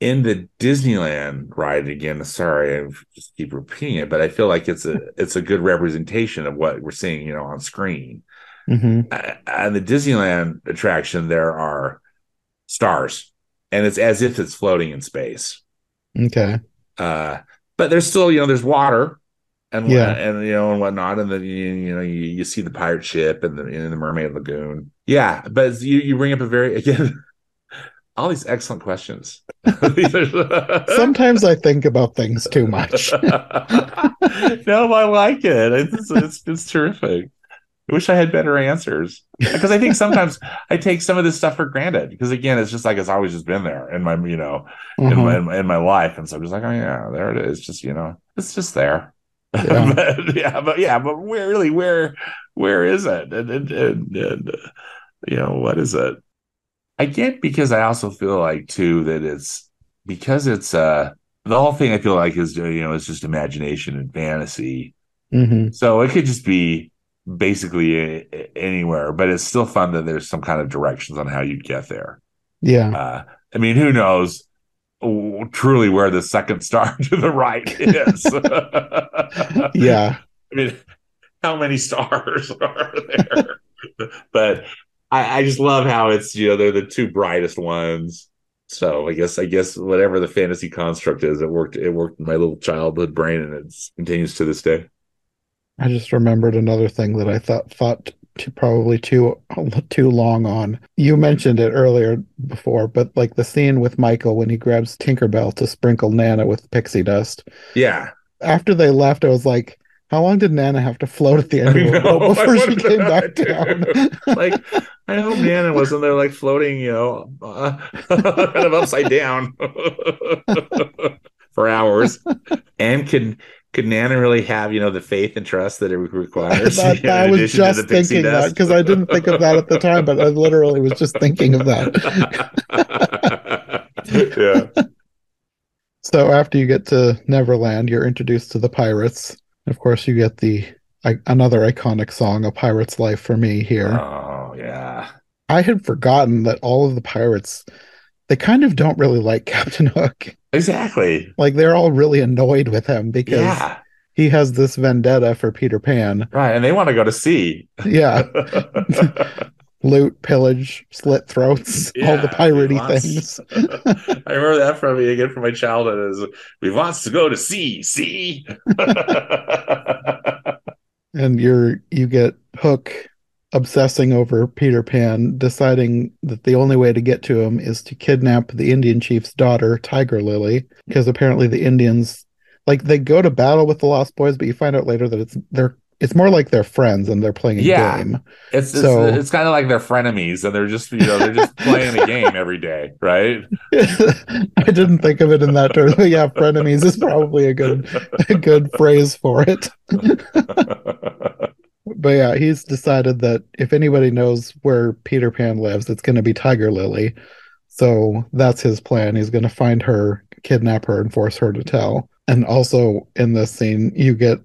In the Disneyland ride again, sorry, I just keep repeating it, but I feel like it's a it's a good representation of what we're seeing, you know, on screen. hmm Uh, on the Disneyland attraction, there are stars, and it's as if it's floating in space. Okay. uh but there's still you know there's water and Yeah. and you know and whatnot and then you, you know you, you see the pirate ship and the in the mermaid lagoon yeah but you you bring up a very again all these excellent questions Sometimes I think about things too much. no i like it it's, it's it's terrific i wish i had better answers because i think sometimes i take some of this stuff for granted because again it's just like it's always just been there in my you know in, Uh-huh. my, in, my, in my life. And so I'm just like, oh yeah, there it is. Just, you know, it's just there. Yeah. but, yeah, but yeah, but where really, where, where is it? And, and, and, and uh, you know, what is it? I get because I also feel like too that it's because it's uh the whole thing I feel like is you know it's just imagination and fantasy. Mhm. So it could just be basically anywhere, but it's still fun that there's some kind of directions on how you'd get there. Yeah. Uh, I mean, who knows truly where the second star to the right is? Yeah. I mean, how many stars are there? but I, I just love how it's you know they're the two brightest ones. So I guess I guess whatever the fantasy construct is, it worked. It worked in my little childhood brain, and it continues to this day. I just remembered another thing that I thought thought to probably too too long on. You mentioned it earlier before, but like the scene with Michael when he grabs Tinkerbell to sprinkle Nana with pixie dust. Yeah, After they left, I was like, how long did Nana have to float at the end of the know, before she came back too. down? like I hope Nana wasn't there like floating, you know, uh, kind of upside down for hours. and could could Nana really have you know the faith and trust that it requires? that, know, I was just thinking that because I didn't think of that at the time, but I literally was just thinking of that. yeah. So after you get to Neverland, you're introduced to the pirates. Of course, you get the I, another iconic song, "A Pirate's Life" for me here. Oh yeah. I had forgotten that all of the pirates, they kind of don't really like Captain Hook. Exactly. Like they're all really annoyed with him because Yeah. he has this vendetta for Peter Pan. Right. And they want to go to sea. Yeah, loot, pillage, slit throats, all the Yeah, piratey things. I remember that from me again from my childhood is we wants to go to sea, sea. and you're you get Hook obsessing over Peter Pan, deciding that the only way to get to him is to kidnap the Indian chief's daughter, Tiger Lily, because apparently the Indians like they go to battle with the Lost Boys, but you find out later that it's they're it's more like they're friends and they're playing a Yeah. game. It's it's, So- it's kind of like they're frenemies and they're just you know they're just playing a game every day, right? I didn't think of it in that term. But yeah, frenemies is probably a good a good phrase for it. But yeah, he's decided that if anybody knows where Peter Pan lives, it's going to be Tiger Lily. So that's his plan. He's going to find her, kidnap her, and force her to tell. And also in this scene, you get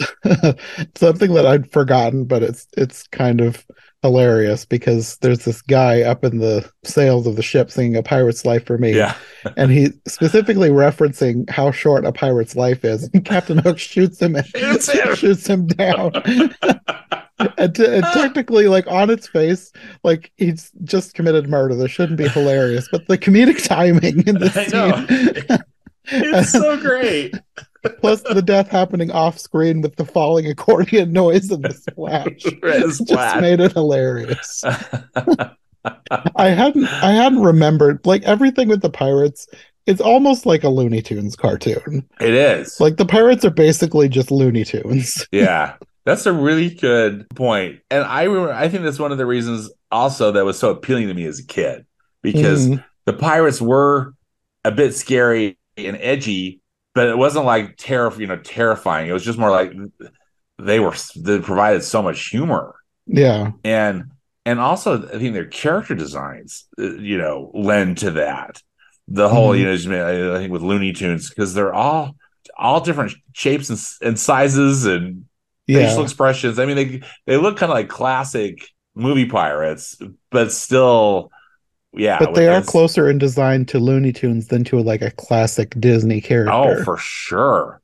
something that I'd forgotten, but it's it's kind of hilarious because there's this guy up in the sails of the ship singing "A Pirate's Life for Me," yeah. and he specifically referencing how short a pirate's life is. And Captain Hook shoots him and Shoots him. shoots him down. and, t- and ah. technically, like on its face, like he's just committed murder. This shouldn't be hilarious, but the comedic timing in this I know. scene, It's so great. Plus the death happening off screen with the falling accordion noise and the splash, just splash. made it hilarious. I hadn't I hadn't remembered like everything with the pirates. It's almost like a Looney Tunes cartoon. it is. Like the pirates are basically just Looney Tunes. yeah. That's a really good point. And I remember I think that's one of the reasons also that was so appealing to me as a kid because Mhm. the pirates were a bit scary and edgy, but it wasn't like terror, you know, terrifying. It was just more like they were they provided so much humor Yeah. and and also I think their character designs, uh, you know, lend to that. The whole, Mhm. you know, I think with Looney Tunes because they're all all different shapes and, and sizes and facial expressions. I mean, they they look kind of like classic movie pirates, but still, yeah. But they are closer in design to Looney Tunes than to like a classic Disney oh, character. Oh, for sure,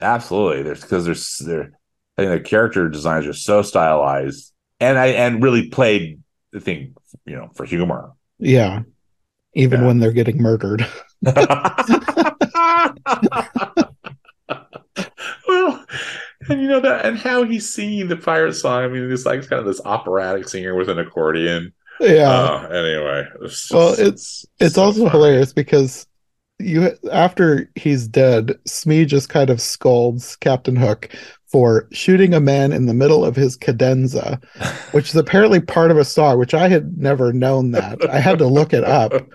absolutely. There's because there's they're I think the character designs are so stylized, and I and really played the thing, you know, for humor. yeah. Even Yeah. when they're getting murdered. well, and you know that, and how he's singing the pirate song. I mean, it's like kind of this operatic singer with an accordion. Yeah. Uh, anyway, it's Well, it's it's so also funny. hilarious because you after he's dead, Smee just kind of scolds Captain Hook for shooting a man in the middle of his cadenza, which is apparently part of a song, which I had never known that. I had to look it up.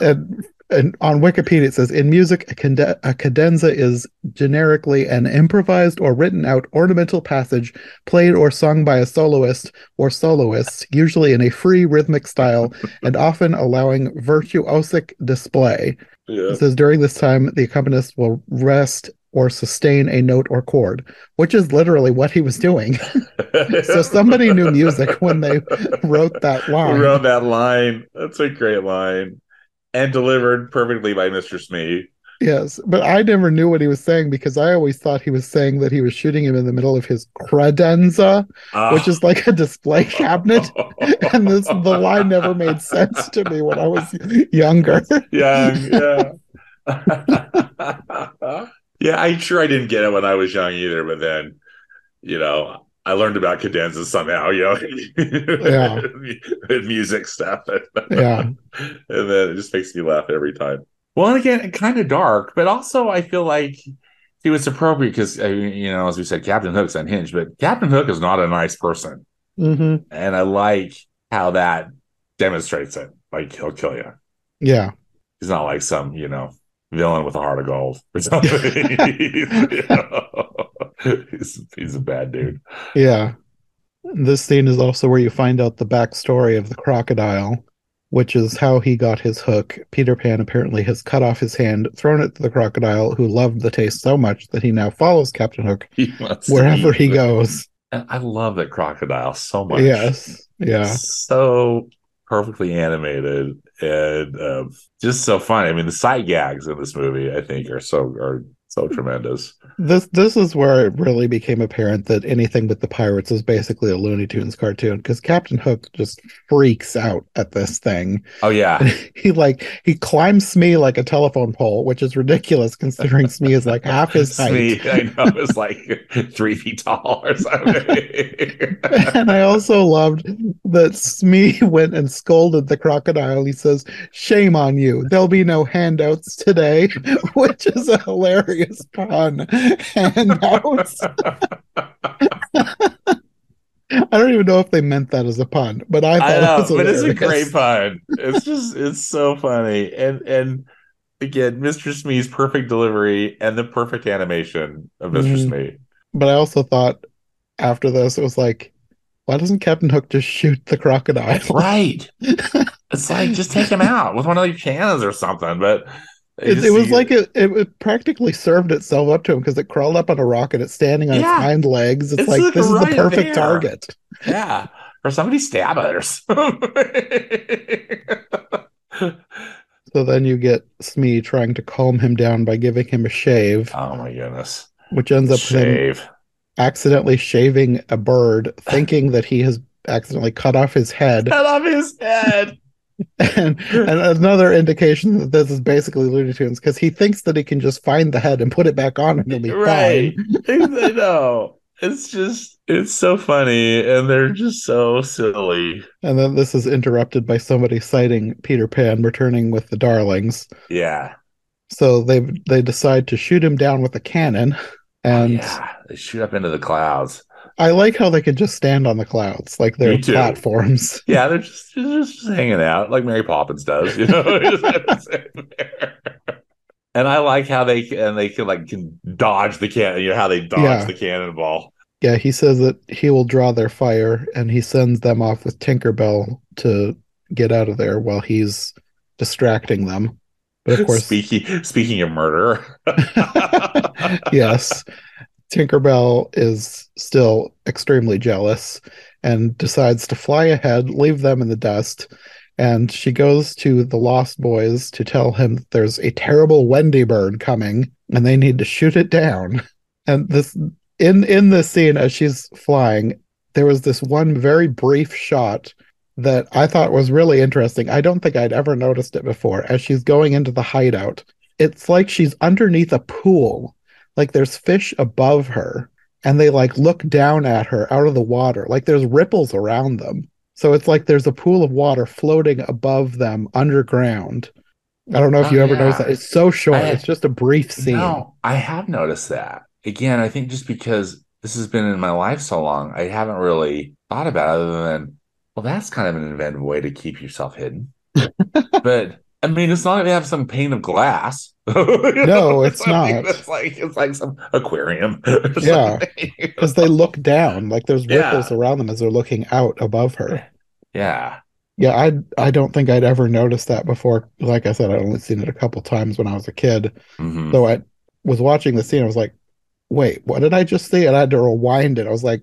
And and on Wikipedia it says in music a, a cadenza is generically an improvised or written out ornamental passage played or sung by a soloist or soloists usually in a free rhythmic style and often allowing virtuosic display Yeah. it says during this time the accompanist will rest or sustain a note or chord which is literally what he was doing so somebody knew music when they wrote that line wrote that line? That's a great line, and delivered perfectly by Mr. Smee. Yes, but I never knew what he was saying because I always thought he was saying that he was shooting him in the middle of his credenza, Ah. which is like a display cabinet. And this the line never made sense to me when I was younger. young, yeah. yeah, I'm sure I didn't get it when I was young either, but then, you know, I learned about cadenzas somehow, you know, Yeah. music stuff. Yeah. and then it just makes me laugh every time. Well, and again, kind of dark, but also I feel like it was appropriate because, you know, as we said, Captain Hook's unhinged, but Captain Hook is not a nice person. hmm And I like how that demonstrates it. Like, he'll kill you. Yeah. He's not like some, you know, villain with a heart of gold or something. You know? he's, he's a bad dude. Yeah. This scene is also where you find out the backstory of the crocodile, which is how he got his hook. Peter Pan apparently has cut off his hand, thrown it to the crocodile, who loved the taste so much that he now follows Captain Hook He wherever he goes. And I love that crocodile so much. Yes. Yeah. so perfectly animated and um, just so funny. I mean, the sight gags in this movie, I think, are so are so tremendous. This this is where it really became apparent that anything with the pirates is basically a Looney Tunes cartoon because Captain Hook just freaks out at this thing. Oh yeah, he like he climbs Smee like a telephone pole, which is ridiculous considering Smee is like half his height. Smee, I know, is like three feet tall or something. and I also loved that Smee went and scolded the crocodile. He says, Shame on you. There'll be no handouts today, which is a hilarious pun. Handouts. I don't even know if they meant that as a pun, but I thought I it was but it's a great pun. It's just it's so funny, and and again, Mr. Smee's perfect delivery and the perfect animation of mister Mhm. Smee. But I also thought after this, it was like, why doesn't Captain Hook just shoot the crocodile? Right. it's like just take him out with one of these cannons or something. But It, it was like it, it, it practically served itself up to him because it crawled up on a rock and it's standing on Yeah. its hind legs. It's, It's like like this is the perfect there. target. yeah, or somebody stab it or something. So then you get Smee trying to calm him down by giving him a shave, oh my goodness! which ends up with him Shave. accidentally shaving a bird, thinking that he has accidentally cut off his head. Cut off his head. And, and another indication that this is basically Looney Tunes because he thinks that he can just find the head and put it back on and it'll be right. fine. I know. It's just it's so funny, and they're just so silly. And then this is interrupted by somebody citing Peter Pan returning with the Darlings. Yeah. So they they decide to shoot him down with a cannon. And Oh, yeah, they shoot up into the clouds. I like how they could just stand on the clouds, like they're platforms. Yeah, they're just they're just hanging out like Mary Poppins does, you know. Just have to sit there. and I like how they and they can like can dodge the can, you know how they dodge Yeah. the cannonball. Yeah, he says that he will draw their fire and he sends them off with Tinkerbell to get out of there while he's distracting them. But of course, speaking speaking of murder, yes, Tinkerbell is still extremely jealous and decides to fly ahead, leave them in the dust. And she goes to the Lost Boys to tell him that there's a terrible Wendy bird coming and they need to shoot it down. And this in in this scene as she's flying, there was this one very brief shot that I thought was really interesting. I don't think I'd ever noticed it before. As she's going into the hideout, it's like she's underneath a pool like there's fish above her and they like look down at her out of the water like there's ripples around them so it's like there's a pool of water floating above them underground i don't know if Oh, you ever yeah. noticed that it's so short I- it's just a brief scene No, I have noticed that. Again, I think just because this has been in my life so long, I haven't really thought about it other than, well, that's kind of an inventive way to keep yourself hidden. but I mean, it's not like they have some pane of glass. No, it's not. It's like it's like some aquarium. Yeah. because they look down like there's Yeah. ripples around them as they're looking out above her yeah. yeah i i don't think i'd ever noticed that before like i said i'd only seen it a couple times when i was a kid Mhm. So I was watching the scene. I was like, wait, what did I just see? And I had to rewind it. I was like,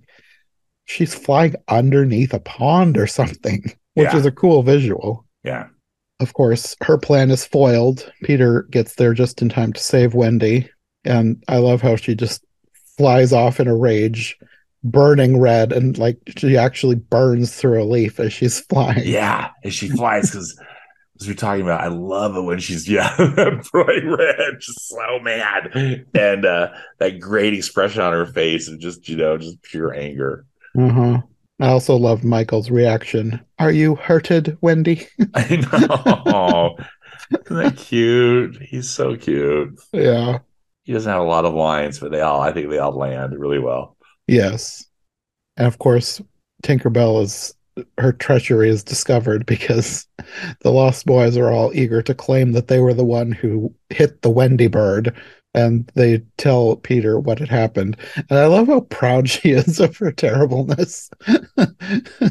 she's flying underneath a pond or something, which Yeah. is a cool visual. Yeah. Of course, her plan is foiled. Peter gets there just in time to save Wendy. And I love how she just flies off in a rage, burning red, and like she actually burns through a leaf as she's flying. Yeah. And she flies because as we're talking about, I love it when she's yeah, bright red, just so mad. And uh that great expression on her face and just, you know, just pure anger. Uh-huh. I also loved Michael's reaction. Are you hurted, Wendy? I know. Isn't that cute? He's so cute. yeah. He doesn't have a lot of lines, but they all I think they all land really well. Yes. And of course, Tinkerbell is her treachery is discovered because the Lost Boys are all eager to claim that they were the one who hit the Wendy bird. And they tell Peter what had happened. And I love how proud she is of her terribleness.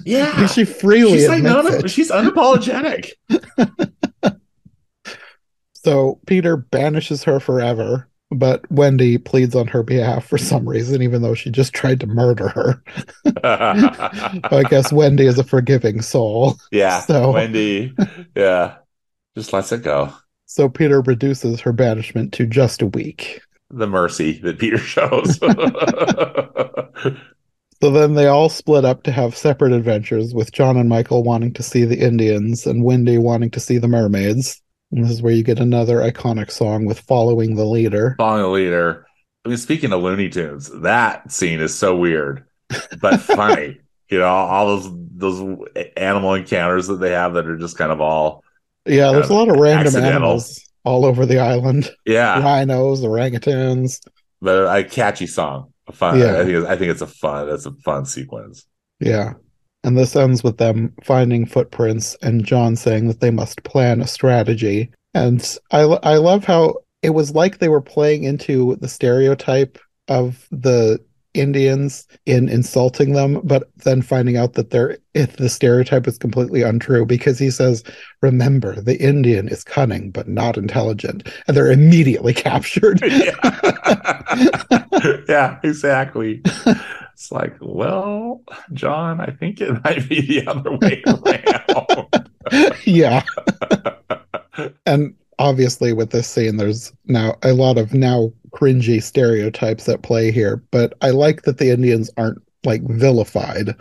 Yeah. she freely she's like admits none it. of, she's unapologetic. So Peter banishes her forever, but Wendy pleads on her behalf for some reason, even though she just tried to murder her. I guess Wendy is a forgiving soul. yeah. So- Wendy. Yeah. Just lets it go. So Peter reduces her banishment to just a week. The mercy that Peter shows. So then they all split up to have separate adventures, with John and Michael wanting to see the Indians and Wendy wanting to see the mermaids. And this is where you get another iconic song with Following the Leader. Following the leader. I mean, speaking of Looney Tunes, that scene is so weird, but funny. you know, all those those animal encounters that they have that are just kind of all Yeah, there's a lot of random Accidental. animals all over the island. yeah, Rhinos, orangutans. but a catchy song. A fun. Yeah. I think it's, I think it's a fun. That's a fun sequence. Yeah. And this ends with them finding footprints and John saying that they must plan a strategy. And I, I love how it was like they were playing into the stereotype of the Indians in insulting them, but then finding out that they're if the stereotype is completely untrue because he says, "Remember, the Indian is cunning but not intelligent," and they're immediately captured. yeah. yeah, exactly. It's like, well, John, I think it might be the other way around. yeah. and obviously with this scene there's now a lot of now cringy stereotypes at play here but i like that the indians aren't like vilified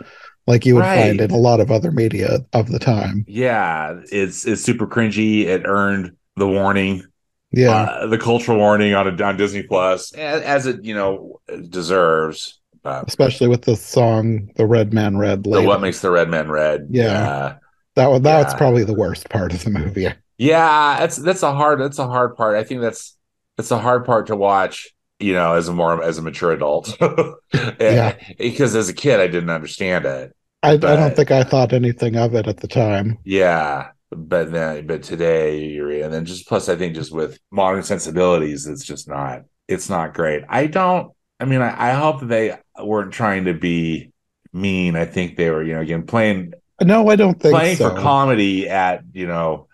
like you would find in a lot of other media of the time yeah, it's it's super cringy. It earned the warning, yeah uh, the cultural warning on a, on Disney Plus, as, as it you know deserves. But especially with the song the red man red the what makes the red man red? Yeah. that one that's yeah. probably the worst part of the movie Yeah, that's that's a hard that's a hard part. I think that's that's a hard part to watch, you know, as a more as a mature adult. Eh, yeah. Eh, because as a kid I didn't understand it. I, I don't think i thought anything of it at the time Yeah. But then but today you're and then just plus I think just with modern sensibilities, it's just not it's not great. I don't I mean I, I hope they weren't trying to be mean. I think they were, you know, again playing no i don't think playing so for comedy at you know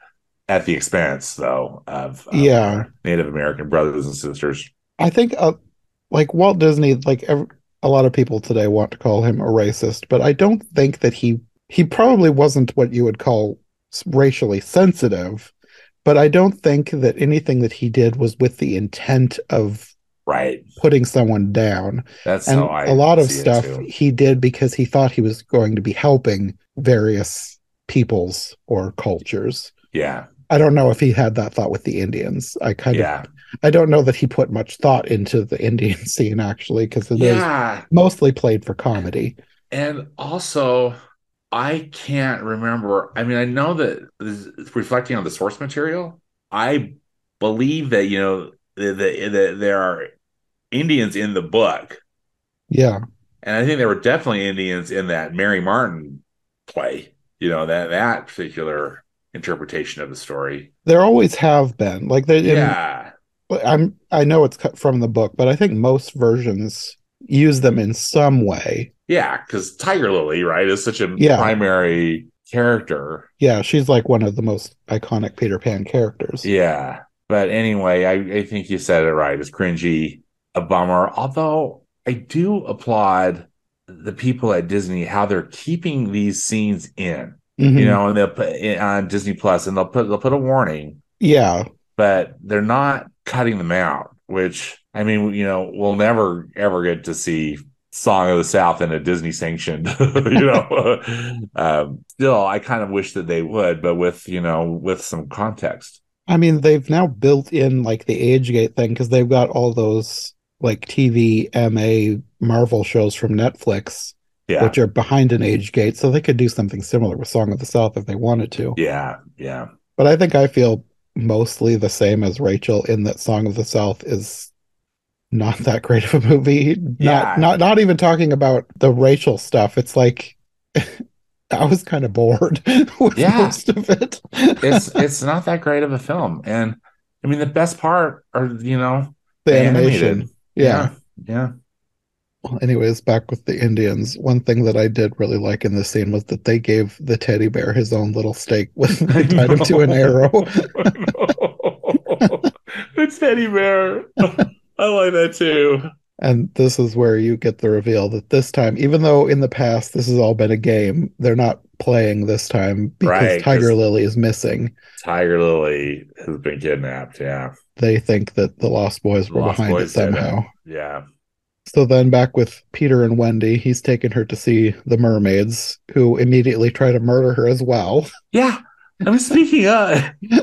at the expense though of, of Yeah. Native American brothers and sisters. I think uh, like Walt Disney, like ev a lot of people today want to call him a racist, but I don't think that he he probably wasn't what you would call racially sensitive. But I don't think that anything that he did was with the intent of Right. putting someone down. That's and a lot of stuff he did because he thought he was going to be helping various peoples or cultures. Yeah. I don't know if he had that thought with the Indians. I kind Yeah. of I don't know that he put much thought into the Indian scene actually, because it is Yeah. mostly played for comedy. And also, I can't remember. I mean, I know that this reflecting on the source material. I believe that, you know, that the, the, there are Indians in the book. Yeah, And I think there were definitely Indians in that Mary Martin play, you know, that, that particular interpretation of the story. there always have been. Like they, in- Yeah. I'm I know it's cut from the book, but I think most versions use them in some way. Yeah. Because Tiger Lily, right, is such a Yeah. primary character. Yeah, she's like one of the most iconic Peter Pan characters. Yeah. But anyway, I, I think you said it right. It's cringy, a bummer. Although I do applaud the people at Disney how they're keeping these scenes in, Mhm. you know, and they'll put it on Disney Plus and they'll put they'll put a warning, Yeah, but they're not cutting them out, which I mean, you know, we'll never ever get to see Song of the South in a Disney sanctioned, you know. um, still, I kind of wish that they would, but with you know, with some context. I mean they've now built in like the age gate thing because they've got all those like TV MA Marvel shows from Netflix, Yeah. which are behind an age gate, so they could do something similar with Song of the South if they wanted to. Yeah, yeah, But I think I feel mostly the same as Rachel in that Song of the South is not that great of a movie. Yeah. Not not not even talking about the racial stuff. It's like I was kind of bored with Yeah. most of it. it's it's not that great of a film, and I mean the best part are you know the animated. animation. Yeah. yeah, Well, anyways, back with the Indians. One thing that I did really like in this scene was that they gave the teddy bear his own little stake with tied him to an arrow. the teddy bear. I like that too. And this is where you get the reveal that this time, even though in the past this has all been a game, they're not playing this time because Right, Tiger Lily is missing. Tiger Lily has been kidnapped. Yeah, They think that the Lost Boys were Lost behind Boys it. somehow. yeah. So then back with Peter and Wendy, he's taken her to see the mermaids, who immediately try to murder her as well. Yeah. I am speaking of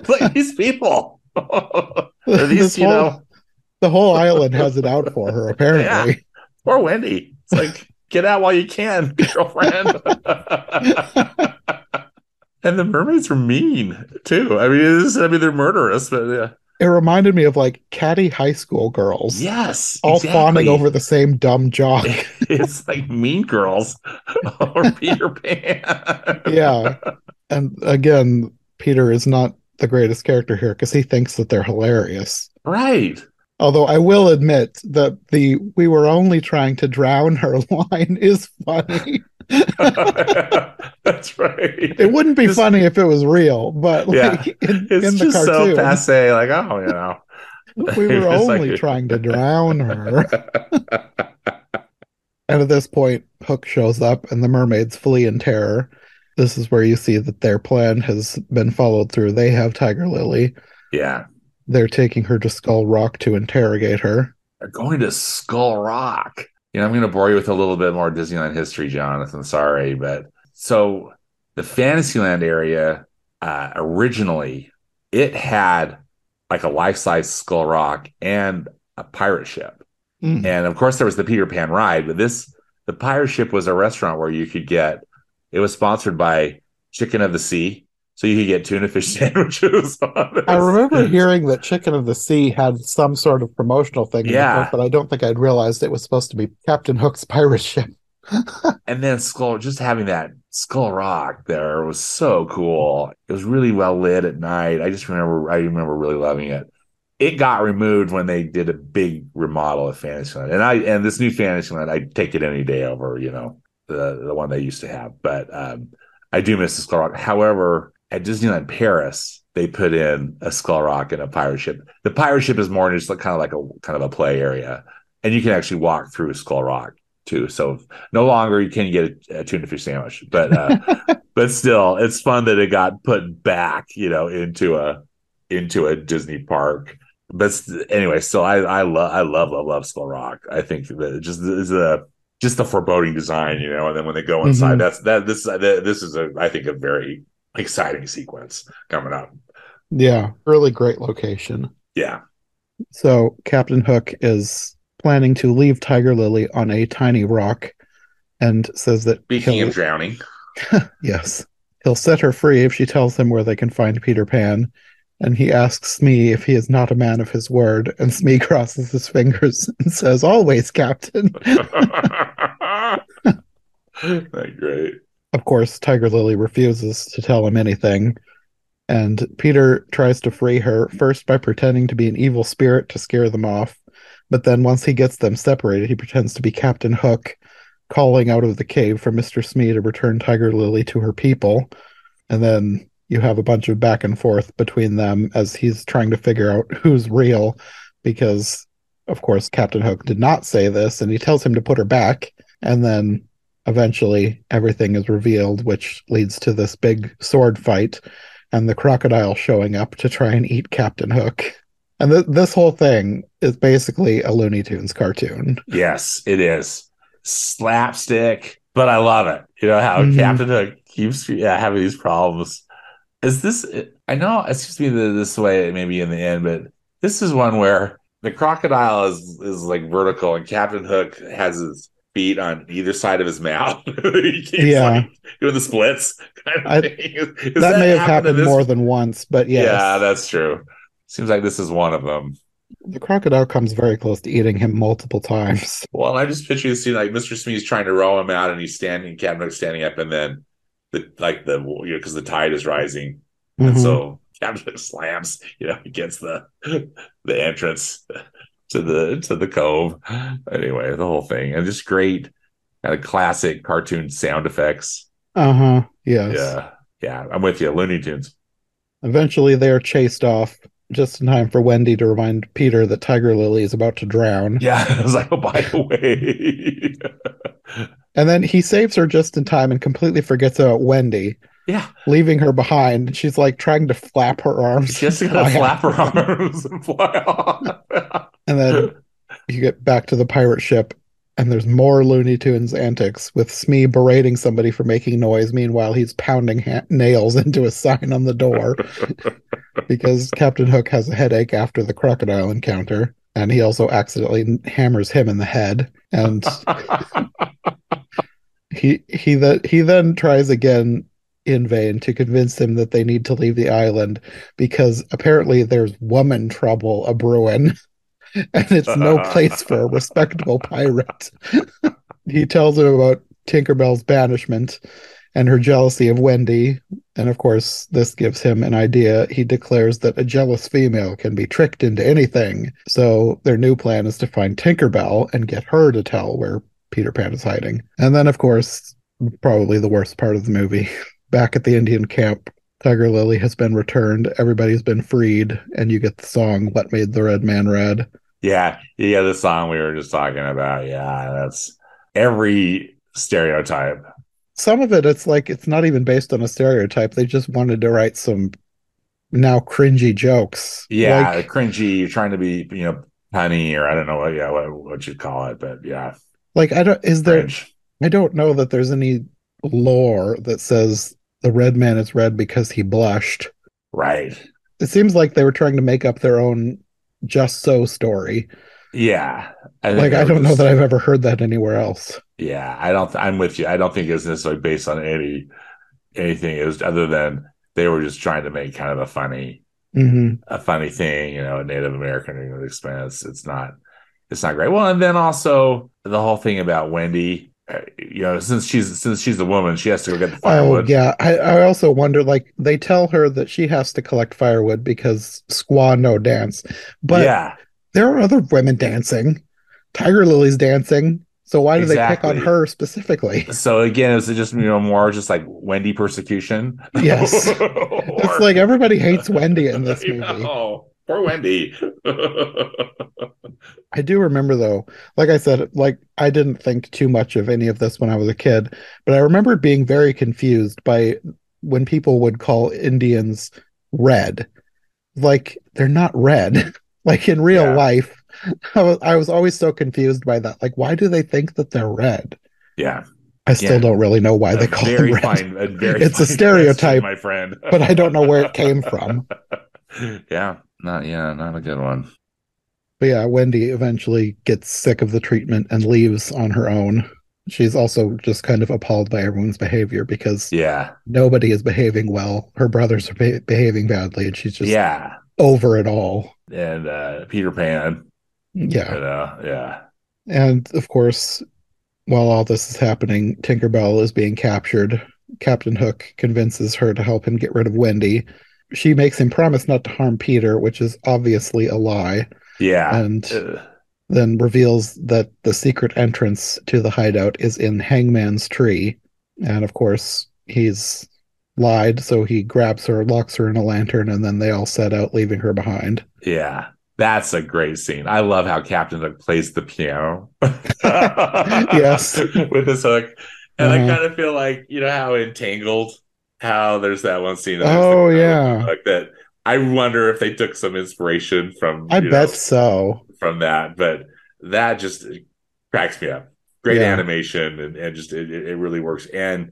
like these people, are these, you know, the whole island has it out for her, apparently. poor Wendy. It's like, get out while you can, girlfriend. and the mermaids are mean too. I mean, is, I mean, they're murderous, but uh, It reminded me of like catty high school girls, yes, all exactly. fawning over the same dumb jock. It's like Mean Girls or Peter Pan. yeah. And again, Peter is not the greatest character here because he thinks that they're hilarious. right. Although I will admit that the we were only trying to drown her line is funny. That's right. It wouldn't be Just- funny if it was real, but like Yeah. in, It's in the just so cartoon, passe, like, oh, you know. we were It's like- only trying to drown her. And at this point, Hook shows up and the mermaids flee in terror. This is where you see that their plan has been followed through. They have Tiger Lily. yeah. They're taking her to Skull Rock to interrogate her. They're going to Skull Rock. You know, I'm going to bore you with a little bit more Disneyland history, Jonathan. Sorry, but so the Fantasyland area uh, originally it had like a life-size Skull Rock and a pirate ship, Mm. and of course there was the Peter Pan ride. But this the pirate ship was a restaurant where you could get. It was sponsored by Chicken of the Sea, so you could get tuna fish sandwiches. I remember hearing that Chicken of the Sea had some sort of promotional thing, Yeah. book, but I don't think I'd realized it was supposed to be Captain Hook's pirate ship. and then Skull, just having that Skull Rock there was so cool. It was really well lit at night. I just remember, I remember really loving it. It got removed when they did a big remodel of Fantasyland, and I and this new Fantasyland, I'd take it any day over, you know, the the one they used to have. But um, I do miss the Skull Rock. However, at Disneyland Paris, they put in a Skull Rock and a pirate ship. The pirate ship is more just like kind of like a kind of a play area, and you can actually walk through Skull Rock too. So no longer you can get a, a tuna fish sandwich, but uh, but still, it's fun that it got put back, you know, into a into a Disney park. But anyway, so I I love I love love love Skull Rock. I think that it just is a just the foreboding design, you know. And then when they go inside, Mhm. that's that this that, this is a I think a very exciting sequence coming up. Yeah, really great location. Yeah, So Captain Hook is planning to leave Tiger Lily on a tiny rock and says that speaking of drowning, yes, he'll set her free if she tells him where they can find Peter Pan. And he asks Smee if he is not a man of his word, and Smee crosses his fingers and says, "Always, Captain." That's great. Of course, Tiger Lily refuses to tell him anything, and Peter tries to free her first by pretending to be an evil spirit to scare them off. But then, once he gets them separated, he pretends to be Captain Hook, calling out of the cave for Mr. Smee to return Tiger Lily to her people. And then you have a bunch of back and forth between them as he's trying to figure out who's real, because, of course, Captain Hook did not say this, and he tells him to put her back. And then eventually everything is revealed, which leads to this big sword fight and the crocodile showing up to try and eat Captain Hook. And th- this whole thing is basically a Looney Tunes cartoon. Yes, it is slapstick, but I love it. You know how Mhm. Captain Hook keeps yeah, having these problems. Is this? I know it seems to be this way maybe in the end, but this is one where the crocodile is is like vertical, and Captain Hook has his feet on either side of his mouth. Yeah. like doing the splits. Kind of I- is that, may have happened this- more than once, but yes, Yeah, that's true. Seems like this is one of them. the crocodile comes very close to eating him multiple times. Well, and I just picture the scene like Mr. Smee's trying to row him out, and he's standing, Captain standing up, and then the like the you know because the tide is rising, and Mhm. so Captain slams you know against the the entrance to the to the cove. Anyway, the whole thing and just great kind of classic cartoon sound effects. uh-huh. Yes. Yeah, yeah, I'm with you. Looney Tunes. Eventually, they are chased off just in time for Wendy to remind Peter that Tiger Lily is about to drown. Yeah, I was like, oh, by the way. And then he saves her just in time and completely forgets about Wendy, yeah, leaving her behind. She's like trying to flap her arms. she has to fly kind of flap her arms and fly off. And then you get back to the pirate ship, and there's more Looney Tunes antics with Smee berating somebody for making noise. Meanwhile, he's pounding ha- nails into a sign on the door because Captain Hook has a headache after the crocodile encounter, and he also accidentally hammers him in the head. And he he that he then tries again in vain to convince him that they need to leave the island because apparently there's woman trouble a brewing and it's no place for a respectable pirate. He tells him about tinkerbell's banishment and her jealousy of wendy. And of course this gives him an idea. He declares that a jealous female can be tricked into anything. So their new plan is to find tinkerbell and get her to tell where Peter Pan is hiding. And then, of course, probably the worst part of the movie, back at the Indian camp, Tiger Lily has been returned, everybody's been freed, and you get the song What Made the Red Man Red. yeah, yeah, the song we were just talking about. Yeah, that's every stereotype. Some of it, it's like it's not even based on a stereotype. They just wanted to write some now cringy jokes. Yeah, Like, cringy. You're trying to be, you know, punny or I don't know what, yeah, what, what you'd call it, but yeah, like I don't, is there, cringe. I don't know that there's any lore that says the red man is red because he blushed. Right. It seems like they were trying to make up their own just so story. Yeah. I Like I don't know that I've ever heard that anywhere else. Yeah, I don't. I'm with you. I don't think it's necessarily based on any anything. It was other than they were just trying to make kind of a funny, hmm a funny thing. You know, a Native American expense. It's not. It's not great. Well, and then also the whole thing about Wendy. Uh, You know, since she's since she's a woman, she has to go get the Oh firewood. yeah, I, I also wonder. Like they tell her that she has to collect firewood because squaw no dance, but yeah, there are other women dancing. Tiger Lily's dancing, so why do they pick on her specifically? So again, is it just you know more just like Wendy persecution? Yes. Or- It's like everybody hates Wendy in this movie. Poor Wendy. I do remember though, like I said, like I didn't think too much of any of this when I was a kid, but I remember being very confused by when people would call Indians red. Like they're not red. like in real Yeah. life, I was, I was always so confused by that. Like, why do they think that they're red? yeah, I still Yeah. don't really know why a they call them red, fine, a very It's a stereotype, question, my friend. but I don't know where it came from. yeah, not yeah, not a good one. But yeah, Wendy eventually gets sick of the treatment and leaves on her own. She's also just kind of appalled by everyone's behavior because Yeah, nobody is behaving well. Her brothers are be- behaving badly, and she's just yeah, over it all. and uh Peter Pan. Yeah. You know, yeah, And of course, while all this is happening, Tinkerbell is being captured. Captain Hook convinces her to help him get rid of Wendy. She makes him promise not to harm Peter, which is obviously a lie, yeah. and Uh, then reveals that the secret entrance to the hideout is in Hangman's tree. And of course, he's lied, so he grabs her, locks her in a lantern, and then they all set out, leaving her behind. Yeah, that's a great scene. I love how Captain Hook plays the piano. Yes. with his hook, and Uh-huh. I kind of feel like you know how in Tangled, how there's that one scene. that Oh, yeah. like that. I wonder if they took some inspiration from. I bet know, so. from that, but that just cracks me up. Great Yeah. animation, and, and just it, it really works. And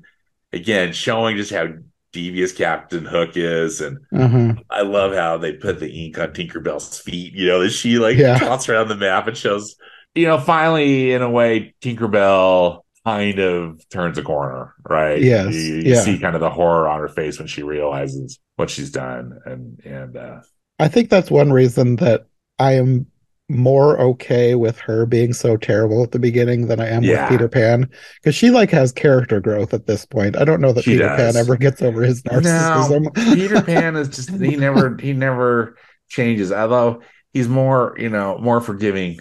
again, showing just how devious Captain Hook is, and Uh-huh. I love how they put the ink on Tinkerbell's feet. You know, that she like Yeah. trots around the map and shows, you know, finally, in a way, Tinkerbell kind of turns a corner, right? Yes, You, you yeah. see kind of the horror on her face when she realizes what she's done. And, and, uh, I think that's one reason that I am more okay with her being so terrible at the beginning than I am Yeah. with Peter Pan because she like has character growth at this point. I don't know that She Peter does. Pan ever gets over his narcissism. Peter Pan is just he never he never changes. Although he's more, you know, more forgiving.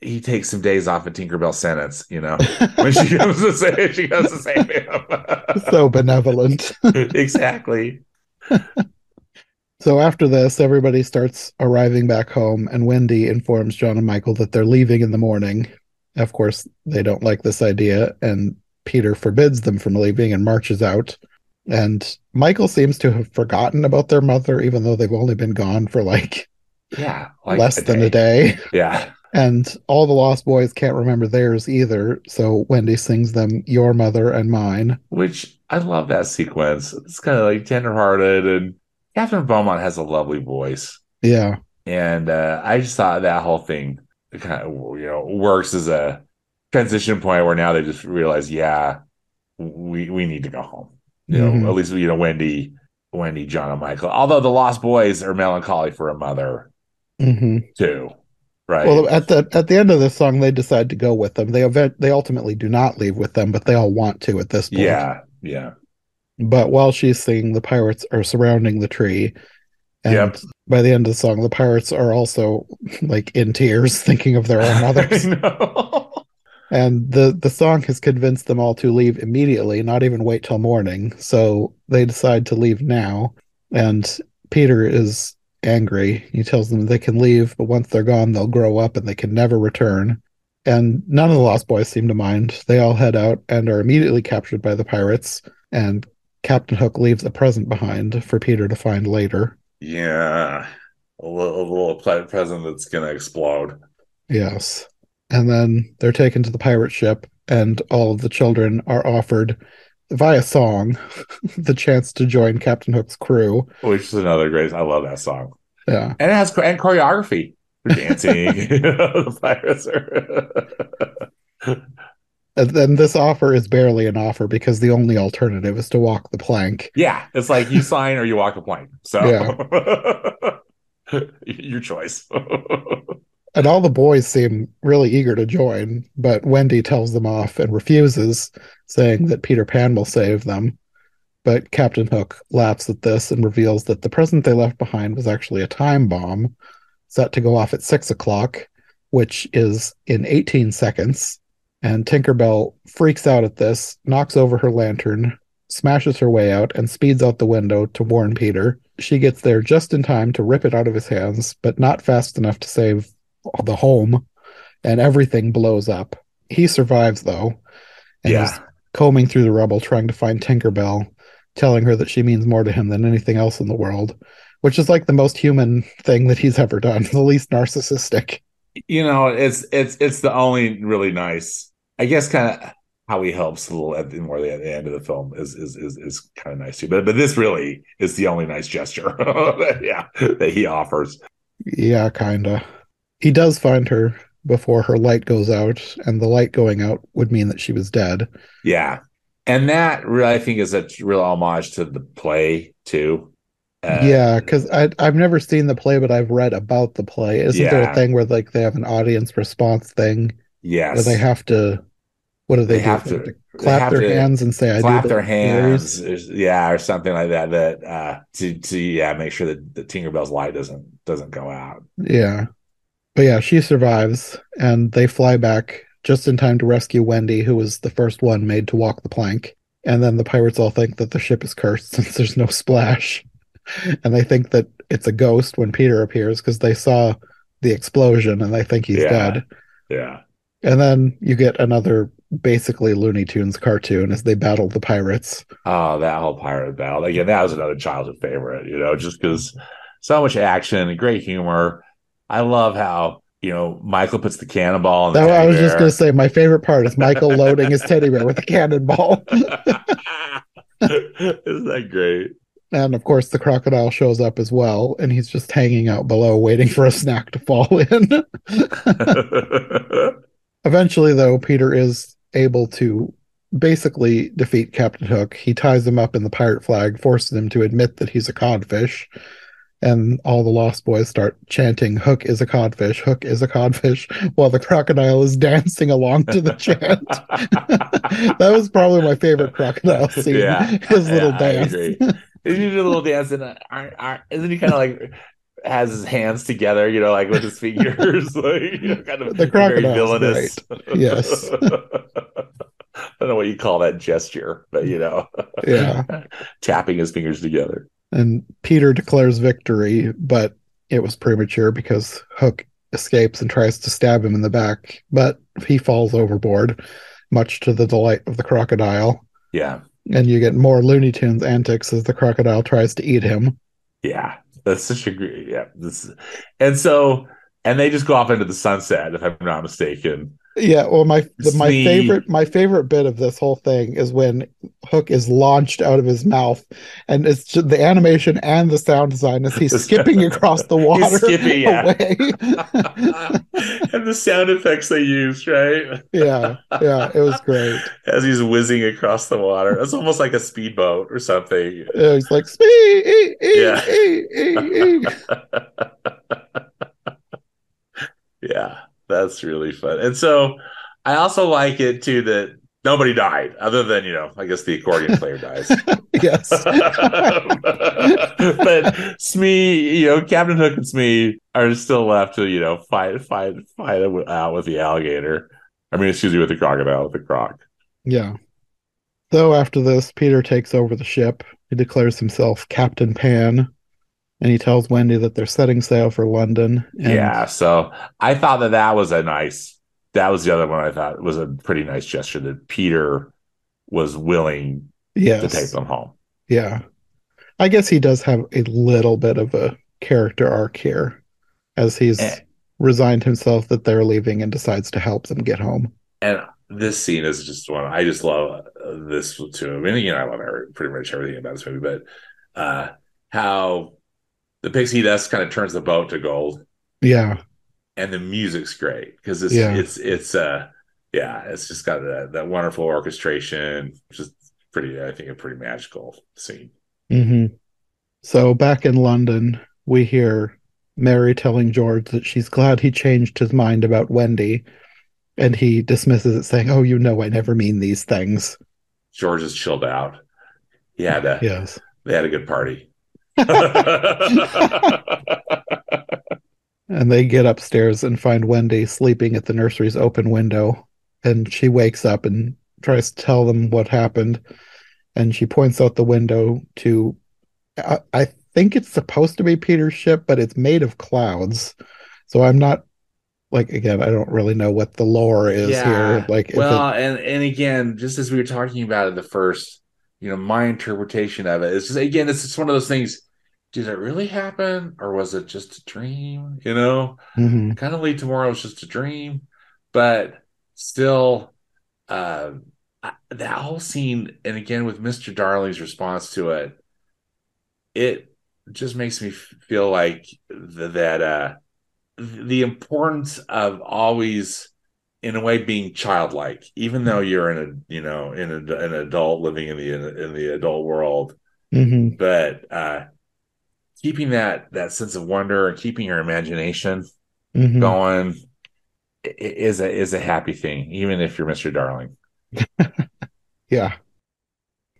He takes some days off at Tinkerbell sentence, you know, when she comes to say she comes to save him. so benevolent. exactly. So after this, everybody starts arriving back home, and Wendy informs John and Michael that they're leaving in the morning. Of course, they don't like this idea, and Peter forbids them from leaving and marches out. And Michael seems to have forgotten about their mother, even though they've only been gone for like, Yeah. Like less than a day. Yeah. And all the Lost Boys can't remember theirs either. So Wendy sings them Your Mother and Mine. Which I love that sequence. It's kind of like tenderhearted and Kathryn Beaumont has a lovely voice. Yeah. and uh, I just thought that whole thing kind of you know works as a transition point where now they just realize, yeah, we we need to go home. You know, Mhm. at least you know Wendy, Wendy, John, and Michael. Although the Lost Boys are melancholy for a mother hmm too, right? Well, at the at the end of this song, they decide to go with them. They event, they ultimately do not leave with them, but they all want to at this point. yeah, yeah, But while she's singing, the pirates are surrounding the tree, and Yep. by the end of the song, the pirates are also like in tears, thinking of their own mothers. And the the song has convinced them all to leave immediately, not even wait till morning. So they decide to leave now, and Peter is angry. He tells them they can leave, but once they're gone, they'll grow up and they can never return. And none of the Lost Boys seem to mind. They all head out and are immediately captured by the pirates. And Captain Hook leaves a present behind for Peter to find later. yeah, a little, a little present that's gonna explode. Yes. And then they're taken to the pirate ship, and all of the children are offered, via song, the chance to join Captain Hook's crew. Which is another great. I love that song. Yeah. and it has and choreography for dancing. the pirates are. And then this offer is barely an offer because the only alternative is to walk the plank. yeah, it's like you sign or you walk the plank. So your choice. And all the boys seem really eager to join, but Wendy tells them off and refuses, saying that Peter Pan will save them. But Captain Hook laughs at this and reveals that the present they left behind was actually a time bomb set to go off at six o'clock, which is in 18 seconds. And Tinkerbell freaks out at this, knocks over her lantern, smashes her way out, and speeds out the window to warn Peter. She gets there just in time to rip it out of his hands, but not fast enough to save the home, and everything blows up. He survives, though, and Yeah. he's combing through the rubble trying to find Tinkerbell, telling her that she means more to him than anything else in the world, which is like the most human thing that he's ever done, the least narcissistic. you know, it's it's it's the only really nice. I guess kind of how he helps a little at the more at the end of the film is is is, is kind of nice too. But but this really is the only nice gesture, yeah, that he offers. Yeah, kinda. He does find her before her light goes out, and the light going out would mean that she was dead. Yeah, and that really I think is a real homage to the play too. Uh, yeah, because I've never seen the play, but I've read about the play. Isn't there a thing where like they have an audience response thing yes, where they have to? What do they, They do? have They to- have to clap their to hands and say, "I clap their the series." hands, yeah, or something like that. That uh, to to yeah, make sure that the Tinkerbell's light doesn't doesn't go out. Yeah, but yeah, she survives, and they fly back just in time to rescue Wendy, who was the first one made to walk the plank. And then the pirates all think that the ship is cursed since there's no splash, and they think that it's a ghost when Peter appears because they saw the explosion and they think he's Yeah. dead. Yeah. And then you get another basically Looney Tunes cartoon as they battle the pirates. Oh, that whole pirate battle again. That was another childhood favorite. You know, just because so much action and great humor. I love how you know Michael puts the cannonball. In the I was just going to say my favorite part is Michael loading his teddy bear with a cannonball. Isn't that great? And of course, the crocodile shows up as well, and he's just hanging out below, waiting for a snack to fall in. Eventually, though, Peter is able to basically defeat Captain Hook. He ties him up in the pirate flag, forces him to admit that he's a codfish, and all the Lost Boys start chanting, Hook is a codfish, Hook is a codfish, while the crocodile is dancing along to the chant. that was probably my favorite crocodile scene. Yeah. His little Yeah, dance. He did a little dance and uh, isn't he kind of like has his hands together, you know, like with his fingers, like you know, kind of The very villainous. Yes. I don't know what you call that gesture, but you know, Yeah. tapping his fingers together. And Peter declares victory, but it was premature because Hook escapes and tries to stab him in the back, but he falls overboard, much to the delight of the crocodile. Yeah, And you get more Looney Tunes antics as the crocodile tries to eat him. yeah, that's such a great. Yeah, this, and so and they just go off into the sunset, if I'm not mistaken. Yeah, well, my the, my Smee- favorite my favorite bit of this whole thing is when Hook is launched out of his mouth, and it's just the animation and the sound design as he's skipping across the water skipping, yeah. away. and the sound effects they used, right? yeah, yeah, it was great. As he's whizzing across the water. It's almost like a speedboat or something. Yeah, he's like, "Smee, ee, ee, Yeah. ee, ee, ee." yeah, that's really fun. And so I also like it too that nobody died, other than, you know, I guess the accordion player dies. yes, but Smee, you know, Captain Hook and Smee are still left to, you know, fight, fight, fight it out with the alligator. I mean, excuse me, with the crocodile, with the croc. yeah. So after this, Peter takes over the ship. He declares himself Captain Pan, and he tells Wendy that they're setting sail for London. And yeah. So I thought that that was a nice, that was the other one I thought was a pretty nice gesture that Peter was willing yes, to take them home. Yeah. I guess he does have a little bit of a character arc here as he's Eh. resigned himself that they're leaving and decides to help them get home. And this scene is just one I just love uh, this too. I mean, you know, I love every, pretty much everything about this movie, but uh, how the pixie dust kind of turns the boat to gold, Yeah. and the music's great because it's Yeah. it's it's uh yeah, it's just got that that wonderful orchestration, just pretty. I think a pretty magical scene. hmm So back in London, we hear Mary telling George that she's glad he changed his mind about Wendy. And he dismisses it, saying, Oh, you know, I never mean these things. George is chilled out. He had a Yes. they had a good party. And they get upstairs and find Wendy sleeping at the nursery's open window. And she wakes up and tries to tell them what happened. And she points out the window to, I, I think it's supposed to be Peter's ship, but it's made of clouds. So I'm not, like, again, I don't really know what the lore is here. Like, well, it- and and again, just as we were talking about it, the first, you know, my interpretation of it is just again, it's just one of those things. Did it really happen, or was it just a dream? You know, Mhm. kind of lead tomorrow was just a dream, but still, uh, I- that whole scene, and again with Mister Darling's response to it, it just makes me feel like th- that uh, the importance of always, in a way, being childlike, even though you're in a you know in a, an adult living in the in the adult world, Mhm. but uh, keeping that that sense of wonder and keeping your imagination Mhm. going is a is a happy thing, even if you're Mr. Darling. Yeah.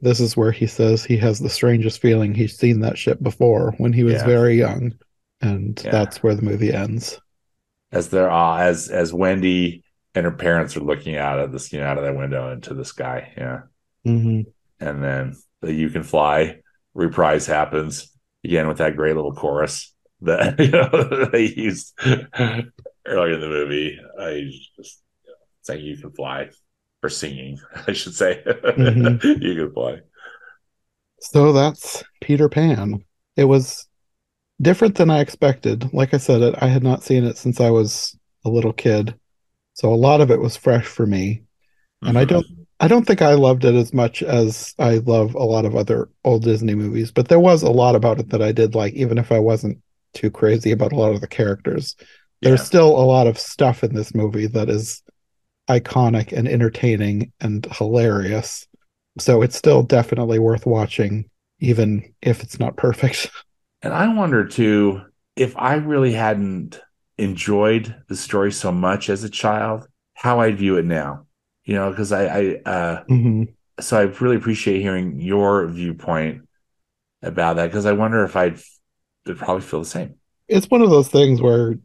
This is where he says he has the strangest feeling he's seen that ship before when he was Yeah. very young. And Yeah. that's where the movie ends. As they're all as as Wendy and her parents are looking out of this, you know, out of that window into the sky. Yeah. hmm And then the You Can Fly reprise happens again with that great little chorus that you know they used earlier in the movie. I just you know, saying you can fly or singing, I should say. Mhm. you can fly. So that's Peter Pan. It was different than I expected. Like I said, it, I had not seen it since I was a little kid. So a lot of it was fresh for me. And I don't I don't think I loved it as much as I love a lot of other old Disney movies, but there was a lot about it that I did like, even if I wasn't too crazy about a lot of the characters. There's Yeah. still a lot of stuff in this movie that is iconic and entertaining and hilarious. So it's still definitely worth watching, even if it's not perfect. And I wonder too if I really hadn't enjoyed the story so much as a child, how I'd view it now. You know, because I, I uh, hmm so I really appreciate hearing your viewpoint about that because I wonder if I'd, I'd probably feel the same. It's one of those things where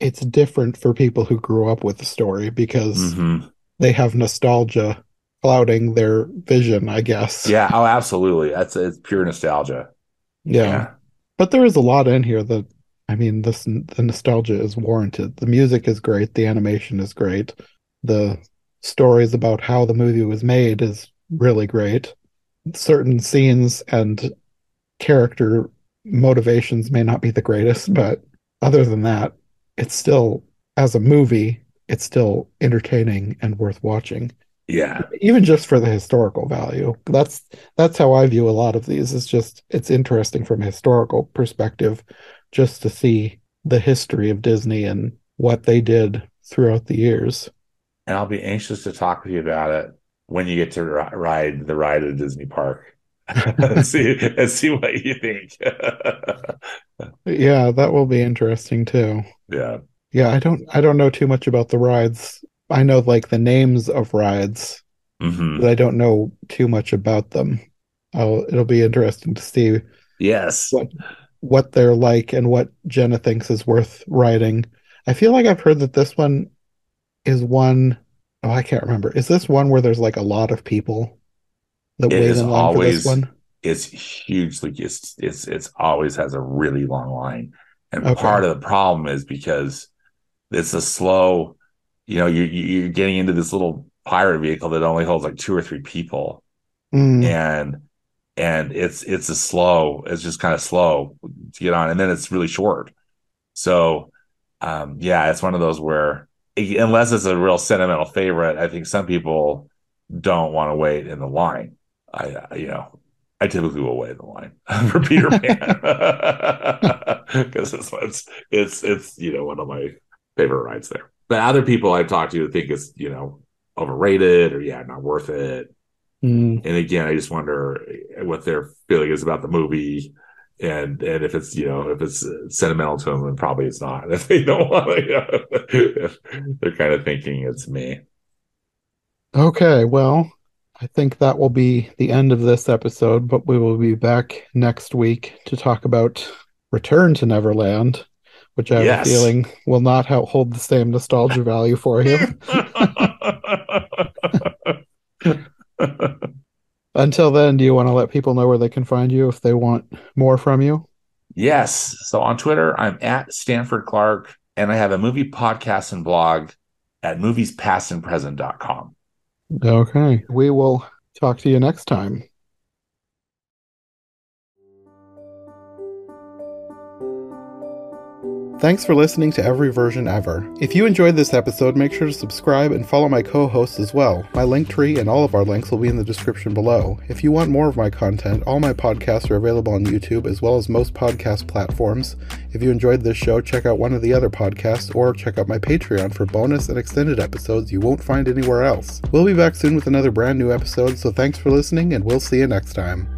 it's different for people who grew up with the story because Mhm. they have nostalgia clouding their vision, I guess. Yeah. Oh, absolutely. That's it's pure nostalgia. Yeah. But there is a lot in here that, I mean, this the nostalgia is warranted. The music is great. The animation is great. The stories about how the movie was made is really great. Certain scenes and character motivations may not be the greatest, but other than that, it's still, as a movie, it's still entertaining and worth watching Yeah. even just for the historical value that's that's how i view a lot of these it's just it's interesting from a historical perspective just to see the history of disney and what they did throughout the years And I'll be anxious to talk with you about it when you get to ri- ride the ride at Disney Park. and see and see what you think. yeah that will be interesting too yeah. yeah i don't i don't know too much about the rides i know like the names of rides hmm but i don't know too much about them I'll, it'll be interesting to see Yes. what what they're like and what Jenna thinks is worth riding. I feel like I've heard that this one is one oh I can't remember. Is this one where there's like a lot of people that It wait is in line for this always- one? It's hugely it's it's it's always has a really long line. And Okay. part of the problem is because it's a slow, you know, you you- you're getting into this little pirate vehicle that only holds like two or three people. Mm, and and it's it's a slow it's just kind of slow to get on and then it's really short so um yeah it's one of those where unless it's a real sentimental favorite i think some people don't want to wait in the line. I you know i typically will wait in the line for peter pan. Because it's it's it's it's you know one of my favorite rides there. But other people i've talked to think it's you know overrated or yeah not worth it. Mm. and again, I just wonder what their feeling is about the movie, and and if it's you know if it's sentimental to them, then probably it's not. If they don't want to, you know, they're kind of thinking it's me. Okay, well, I think that will be the end of this episode, but we will be back next week to talk about Return to Neverland, which I have Yes. a feeling will not ho- hold the same nostalgia value for you. Until then, do you want to let people know where they can find you if they want more from you? yes. So on Twitter, I'm at Stanford Clark, and I have a movie podcast and blog at moviespastandpresent.com. Okay. We will talk to you next time. Thanks for listening to Every Version Ever. If you enjoyed this episode, make sure to subscribe and follow my co hosts as well. My link tree and all of our links will be in the description below. If you want more of my content, all my podcasts are available on YouTube as well as most podcast platforms. If you enjoyed this show, check out one of the other podcasts or check out my Patreon for bonus and extended episodes you won't find anywhere else. We'll be back soon with another brand new episode, so thanks for listening and we'll see you next time.